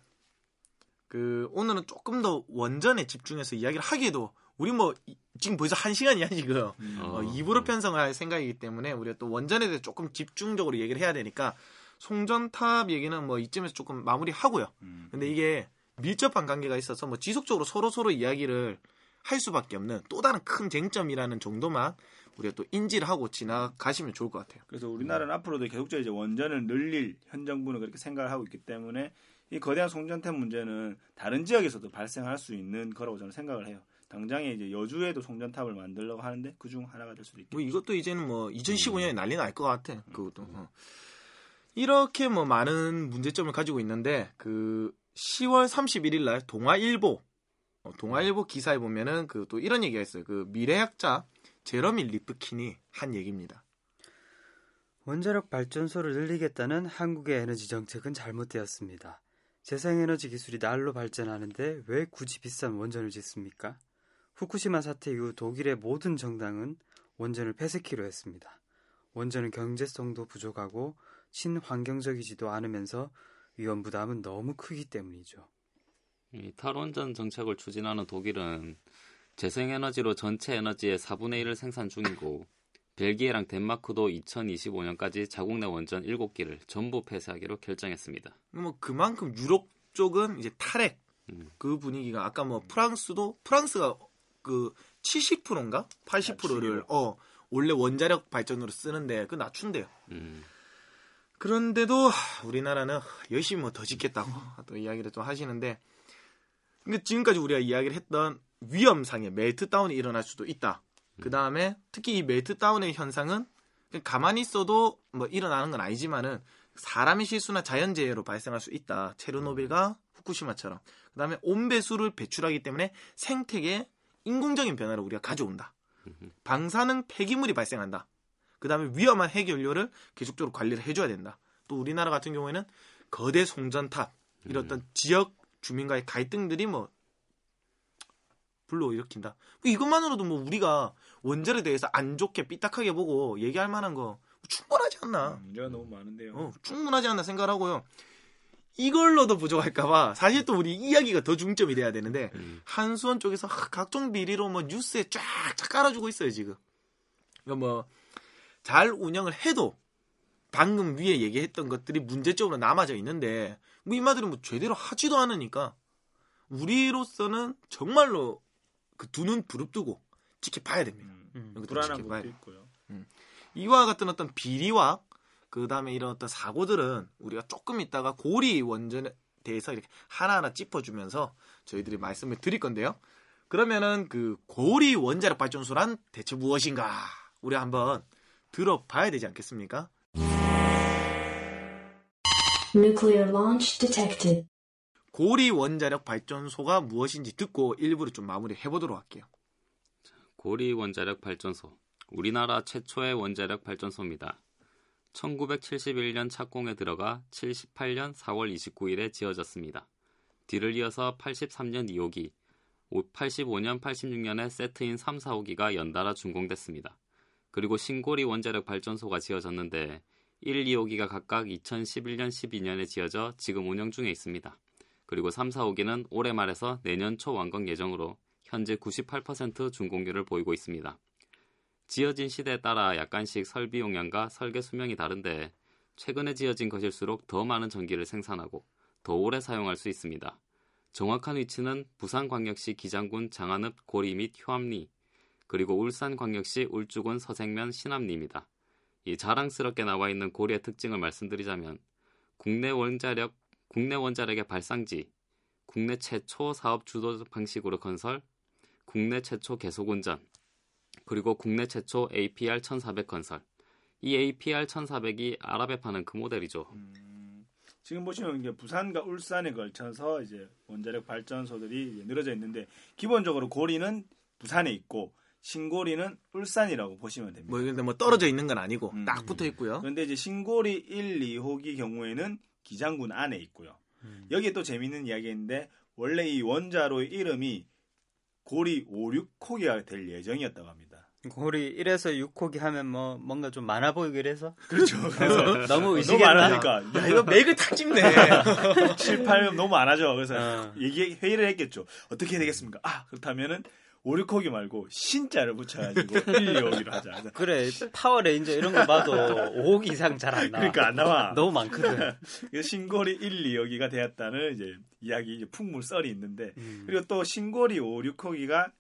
[SPEAKER 10] 그 오늘은 조금 더 원전에 집중해서 이야기를 하기에도 우리 뭐 이- 지금 벌써 한 시간이야 지금. 어, 입으로 편성을 할 생각이기 때문에 우리가 또 원전에 대해 조금 집중적으로 얘기를 해야 되니까 송전탑 얘기는 뭐 이쯤에서 조금 마무리하고요. 근데 이게 밀접한 관계가 있어서 뭐 지속적으로 서로 서로 이야기를 할 수밖에 없는 또 다른 큰 쟁점이라는 정도만 우리가 또 인지를 하고 지나가시면 좋을 것 같아요.
[SPEAKER 11] 그래서 우리나라는 앞으로도 계속적으로 이제 원전을 늘릴 현 정부는 그렇게 생각을 하고 있기 때문에 이 거대한 송전탑 문제는 다른 지역에서도 발생할 수 있는 거라고 저는 생각을 해요. 당장에 이제 여주에도 송전탑을 만들려고 하는데 그 중 하나가 될 수도 있겠죠.
[SPEAKER 10] 뭐 이것도 이제는 뭐 2015년에 난리 날 것 같아. 그것도. 어. 이렇게 뭐 많은 문제점을 가지고 있는데 그 10월 31일 날 동아일보 어, 동아일보 기사에 보면은 그 또 이런 얘기가 있어요. 그 미래학자 제러미 리프킨이 한 얘기입니다.
[SPEAKER 13] 원자력 발전소를 늘리겠다는 한국의 에너지 정책은 잘못되었습니다. 재생에너지 기술이 날로 발전하는데 왜 굳이 비싼 원전을 짓습니까? 후쿠시마 사태 이후 독일의 모든 정당은 원전을 폐쇄키로 했습니다. 원전은 경제성도 부족하고 친환경적이지도 않으면서 위험 부담은 너무 크기 때문이죠.
[SPEAKER 9] 이 탈원전 정책을 추진하는 독일은 재생에너지로 전체 에너지의 4분의 1을 생산 중이고 벨기에랑 덴마크도 2025년까지 자국 내 원전 7기를 전부 폐쇄하기로 결정했습니다.
[SPEAKER 10] 뭐 그만큼 유럽 쪽은 이제 탈핵
[SPEAKER 9] 음.
[SPEAKER 10] 그 분위기가 아까 뭐 프랑스도 프랑스가 그 70%인가 80%를 어 원래 원자력 발전으로 쓰는데 그 낮춘대요.
[SPEAKER 9] 음.
[SPEAKER 10] 그런데도 우리나라는 열심히 뭐 더 짓겠다고 또 이야기를 좀 하시는데 근데 지금까지 우리가 이야기를 했던 위험상의 멜트다운이 일어날 수도 있다. 그 다음에 특히 이 멜트다운의 현상은 가만히 있어도 뭐 일어나는 건 아니지만은 사람의 실수나 자연재해로 발생할 수 있다. 체르노빌과 후쿠시마처럼. 그 다음에 온배수를 배출하기 때문에 생태계에 인공적인 변화를 우리가 가져온다. 방사능 폐기물이 발생한다. 그 다음에 위험한 핵연료를 계속적으로 관리를 해줘야 된다. 또 우리나라 같은 경우에는 거대 송전탑 이런 어떤 지역 주민과의 갈등들이 뭐 불러 일으킨다. 이것만으로도 뭐 우리가 원전에 대해서 안 좋게 삐딱하게 보고 얘기할 만한 거 충분하지 않나.
[SPEAKER 11] 문제가 너무 많은데요.
[SPEAKER 10] 어, 충분하지 않나 생각을 하고요. 이걸로도 부족할까봐 사실 또 우리 이야기가 더 중점이 돼야 되는데 한수원 쪽에서 하, 각종 비리로 뭐 뉴스에 쫙쫙 깔아주고 있어요 지금. 그러니까 뭐 잘 운영을 해도 방금 위에 얘기했던 것들이 문제점으로 남아져 있는데 뭐 이마들은 뭐 제대로 하지도 않으니까 우리로서는 정말로 그 두 눈 부릅뜨고 지켜봐야 됩니다.
[SPEAKER 11] 음, 불안한 것도. 있고요.
[SPEAKER 10] 음. 이와 같은 어떤 비리와 그 다음에 이런 어떤 사고들은 우리가 조금 있다가 고리 원전에 대해서 이렇게 하나하나 짚어주면서 저희들이 말씀을 드릴 건데요. 그러면은 그 고리 원자력 발전소란 대체 무엇인가? 우리 한번 들어봐야 되지 않겠습니까?
[SPEAKER 12] Nuclear launch detected.
[SPEAKER 10] 고리 원자력 발전소가 무엇인지 듣고 일부를 좀 마무리 해 보도록 할게요.
[SPEAKER 9] 고리 원자력 발전소. 우리나라 최초의 원자력 발전소입니다. 1971년 착공에 들어가 78년 4월 29일에 지어졌습니다. 뒤를 이어서 83년 2호기, 85년 86년에 세트인 3, 4호기가 연달아 준공됐습니다. 그리고 신고리 원자력 발전소가 지어졌는데 1, 2호기가 각각 2011년 12년에 지어져 지금 운영 중에 있습니다. 그리고 3, 4호기는 올해 말에서 내년 초 완공 예정으로 현재 98% 준공률을 보이고 있습니다. 지어진 시대에 따라 약간씩 설비 용량과 설계 수명이 다른데 최근에 지어진 것일수록 더 많은 전기를 생산하고 더 오래 사용할 수 있습니다. 정확한 위치는 부산광역시 기장군 장안읍 고리 및 효암리 그리고 울산광역시 울주군 서생면 신암리입니다. 이 자랑스럽게 나와 있는 고리의 특징을 말씀드리자면 국내 원자력 국내 원자력의 발상지, 국내 최초 사업 주도 방식으로 건설, 국내 최초 계속 운전, 그리고 국내 최초 APR 1400 건설. 이 APR 1400이 아랍에 파는 그 모델이죠.
[SPEAKER 11] 지금 보시면 이제 부산과 울산에 걸쳐서 이제 원자력 발전소들이 늘어져 있는데 기본적으로 고리는 부산에 있고 신고리는 울산이라고 보시면 됩니다.
[SPEAKER 10] 뭐 근데 뭐 떨어져 있는 건 아니고
[SPEAKER 11] 음.
[SPEAKER 10] 딱 붙어 있고요.
[SPEAKER 11] 그런데 이제 신고리 1, 2호기 경우에는 기장군 안에 있고요. 여기에 또 재밌는 이야기인데 원래 이 원자로의 이름이 고리 5, 6호기가 될 예정이었다고 합니다.
[SPEAKER 13] 고리 1에서 6호기 하면 뭐 뭔가 좀 많아 보이긴 해서
[SPEAKER 11] 그렇죠. 그래서
[SPEAKER 13] 너무
[SPEAKER 11] 너무
[SPEAKER 13] 의식했나?
[SPEAKER 11] 많으니까
[SPEAKER 10] 야 이거 맥을 탁 짚네.
[SPEAKER 11] 7, 8면 너무 많아져. 그래서
[SPEAKER 13] 어.
[SPEAKER 11] 얘기 회의를 했겠죠. 어떻게 해야 되겠습니까? 아 그렇다면은 5, 6호기 말고 신자를 붙여가지고 1, 2호기로 하자. 그래서
[SPEAKER 13] 그래 파워레인저 이런 거 봐도 5호기 이상 잘 안 나와.
[SPEAKER 11] 그러니까 안 나와.
[SPEAKER 13] 너무 많거든.
[SPEAKER 11] 그래서 신고리 1, 2호기가 되었다는 이제 이야기 이제 풍물 썰이 있는데
[SPEAKER 13] 음.
[SPEAKER 11] 그리고 또 신고리 5, 6호기가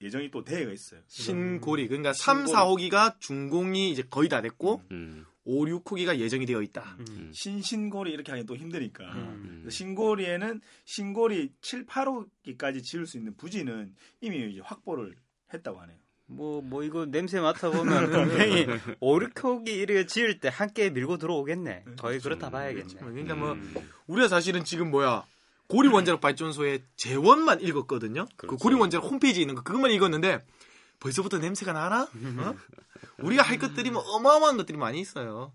[SPEAKER 11] 예정이 또 되어 있어요.
[SPEAKER 10] 신고리 그러니까 3,
[SPEAKER 11] 신고리.
[SPEAKER 10] 4호기가 준공이 이제 거의 다 됐고
[SPEAKER 9] 음.
[SPEAKER 10] 5, 6호기가 예정이 되어 있다.
[SPEAKER 11] 음. 신신고리 이렇게 하기 또 힘드니까
[SPEAKER 9] 음.
[SPEAKER 11] 그래서 신고리에는 신고리 7, 8호기까지 지을 수 있는 부지는 이미 이제 확보를 했다고 하네요.
[SPEAKER 13] 뭐, 뭐, 이거 냄새 맡아보면 분명히 5, 6호기 이렇게 지을 때 함께 밀고 들어오겠네. 거의 그렇다 봐야겠네.
[SPEAKER 10] 그러니까 뭐
[SPEAKER 9] 음.
[SPEAKER 10] 우리가 사실은 지금 뭐야 고리 원자력 발전소의 재원만 읽었거든요. 그
[SPEAKER 9] 그렇죠.
[SPEAKER 10] 고리 원자력 홈페이지에 있는 거 그것만 읽었는데 벌써부터 냄새가 나나? 어? 우리가 할 것들이 뭐 어마어마한 것들이 많이 있어요.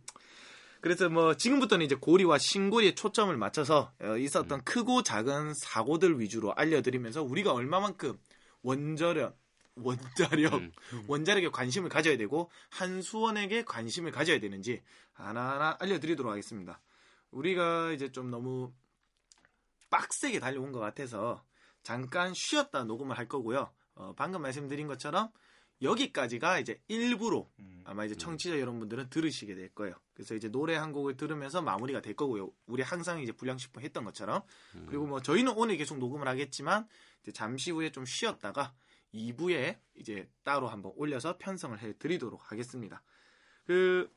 [SPEAKER 10] 그래서 뭐 지금부터는 이제 고리와 신고리에 초점을 맞춰서 어, 있었던 크고 작은 사고들 위주로 알려드리면서 우리가 얼마만큼 원자력 원자력 원자력에 관심을 가져야 되고 한수원에게 관심을 가져야 되는지 하나하나 알려드리도록 하겠습니다. 우리가 이제 좀 너무 빡세게 달려온 것 같아서 잠깐 쉬었다 녹음을 할 거고요. 어, 방금 말씀드린 것처럼 여기까지가 이제 일부로 아마 이제 청취자 여러분들은 들으시게 될 거예요. 그래서 이제 노래 한 곡을 들으면서 마무리가 될 거고요. 우리 항상 이제 불량식품 했던 것처럼. 그리고 뭐 저희는 오늘 계속 녹음을 하겠지만 이제 잠시 후에 좀 쉬었다가 2부에 이제 따로 한번 올려서 편성을 해 드리도록 하겠습니다. 그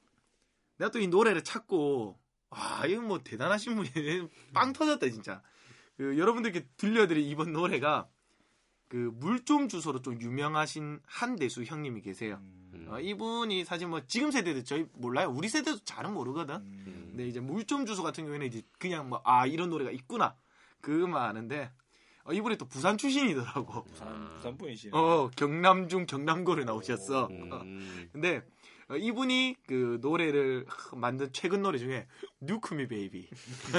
[SPEAKER 10] 내가 또 이 노래를 찾고 아 이거 뭐 대단하신 분이 빵 터졌다 진짜. 그 여러분들께 들려드릴 이번 노래가 그 물좀 주소로 좀 유명하신 한대수 형님이 계세요. 어, 이분이 사실 뭐 지금 세대도 저희 몰라요. 우리 세대도 잘은 모르거든. 근데 이제 물좀 주소 같은 경우에는 이제 그냥 뭐 아 이런 노래가 있구나 그만 아는데 어, 이분이 또 부산 출신이더라고.
[SPEAKER 11] 부산, 부산 분이시네.
[SPEAKER 10] 어 경남 중 경남고를 나오셨어. 어, 근데 어, 이분이 그 노래를 만든 최근 노래 중에 Nuke Me Baby,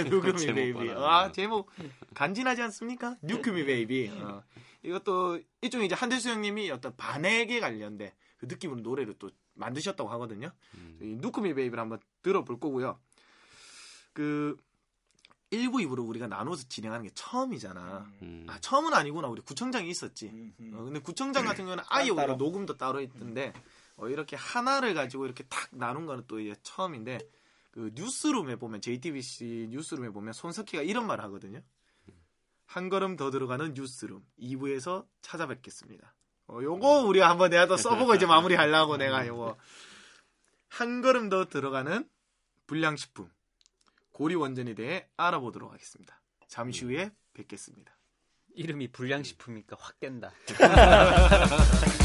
[SPEAKER 10] Nuke Me
[SPEAKER 9] 제목 Baby.
[SPEAKER 10] 아 제목 간지나지 않습니까? Nuke Me Baby. 어. 이것도 일종의 이제 한대수 형님이 어떤 반핵에 관련된 그 느낌으로 노래를 또 만드셨다고 하거든요. 이 Nuke Me Baby를 한번 들어볼 거고요. 그 1부, 2부로 우리가 나눠서 진행하는 게 처음이잖아. 아, 처음은 아니구나. 우리 구청장이 있었지. 어, 근데 구청장 같은 경우는 아예 우리가
[SPEAKER 11] 따로.
[SPEAKER 10] 녹음도 따로 있던데, 어, 이렇게 하나를 가지고 이렇게 탁 나눈 거는 또 이제 처음인데, 그 뉴스룸에 보면, JTBC 뉴스룸에 보면 손석희가 이런 말을 하거든요. 한 걸음 더 들어가는 뉴스룸 2부에서 찾아뵙겠습니다. 어, 요거 우리가 한번 내가 더 써보고 이제 마무리 하려고 내가 요거. 한 걸음 더 들어가는 불량식품. 고리 원전에 대해 알아보도록 하겠습니다. 잠시 후에 뵙겠습니다.
[SPEAKER 8] 이름이 불량식품이니까 확 깬다.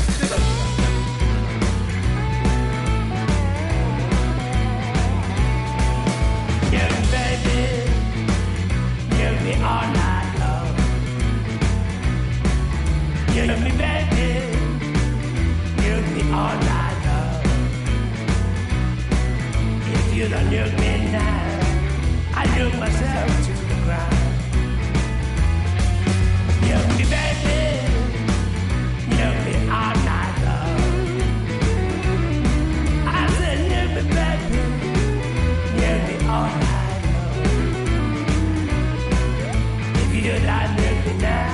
[SPEAKER 14] You me now. I myself to the ground. Me, baby. Me all night long. I said, me, baby. Me all night long. If you don't look me now,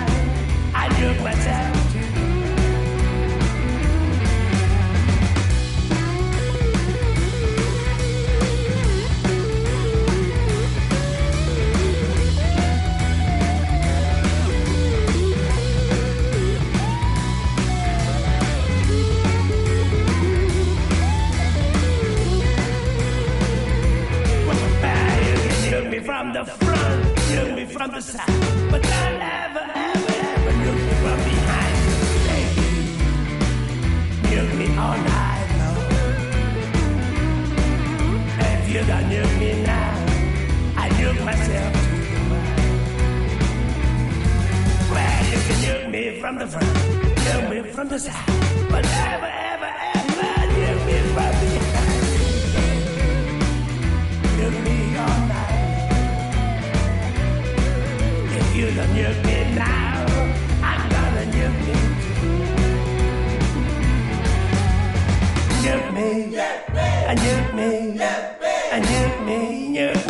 [SPEAKER 14] from the side, but I'll never, ever, ever look me from behind. Baby, look me all night long. If you don't look me now, I look myself to the right. Well, you can look me from the front, look me from the side, but never, ever, ever You done me now. I'm gonna nuke you. Me. Nuke me. Me. Nuke me. Me. Nuke.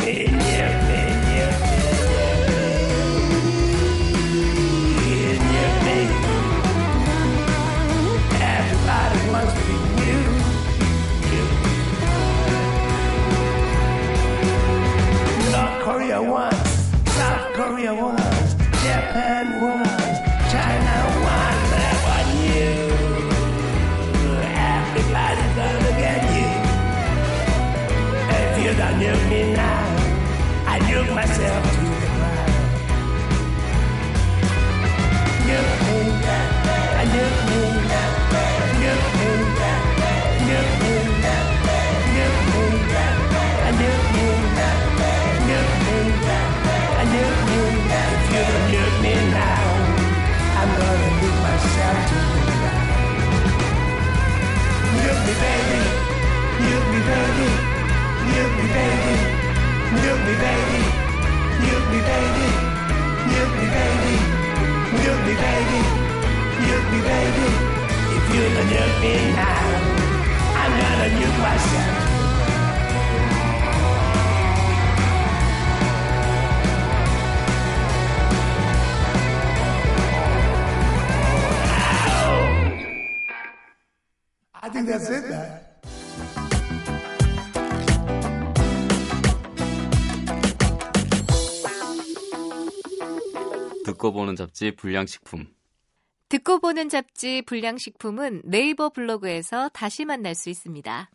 [SPEAKER 14] You me now, I look myself to the ground. Look me, I look me, look me, look me, look me, look me. Look me, look me. If you don't look me now, I'm gonna look myself to the ground. baby, me baby, you me baby, you me baby, you me baby, you me baby. If you don't nuke me now, I'm gonna nuke myself.
[SPEAKER 15] I think that's it. That.
[SPEAKER 9] 듣고 보는 잡지 불량식품.
[SPEAKER 1] 듣고 보는 잡지 불량식품은 네이버 블로그에서 다시 만날 수 있습니다.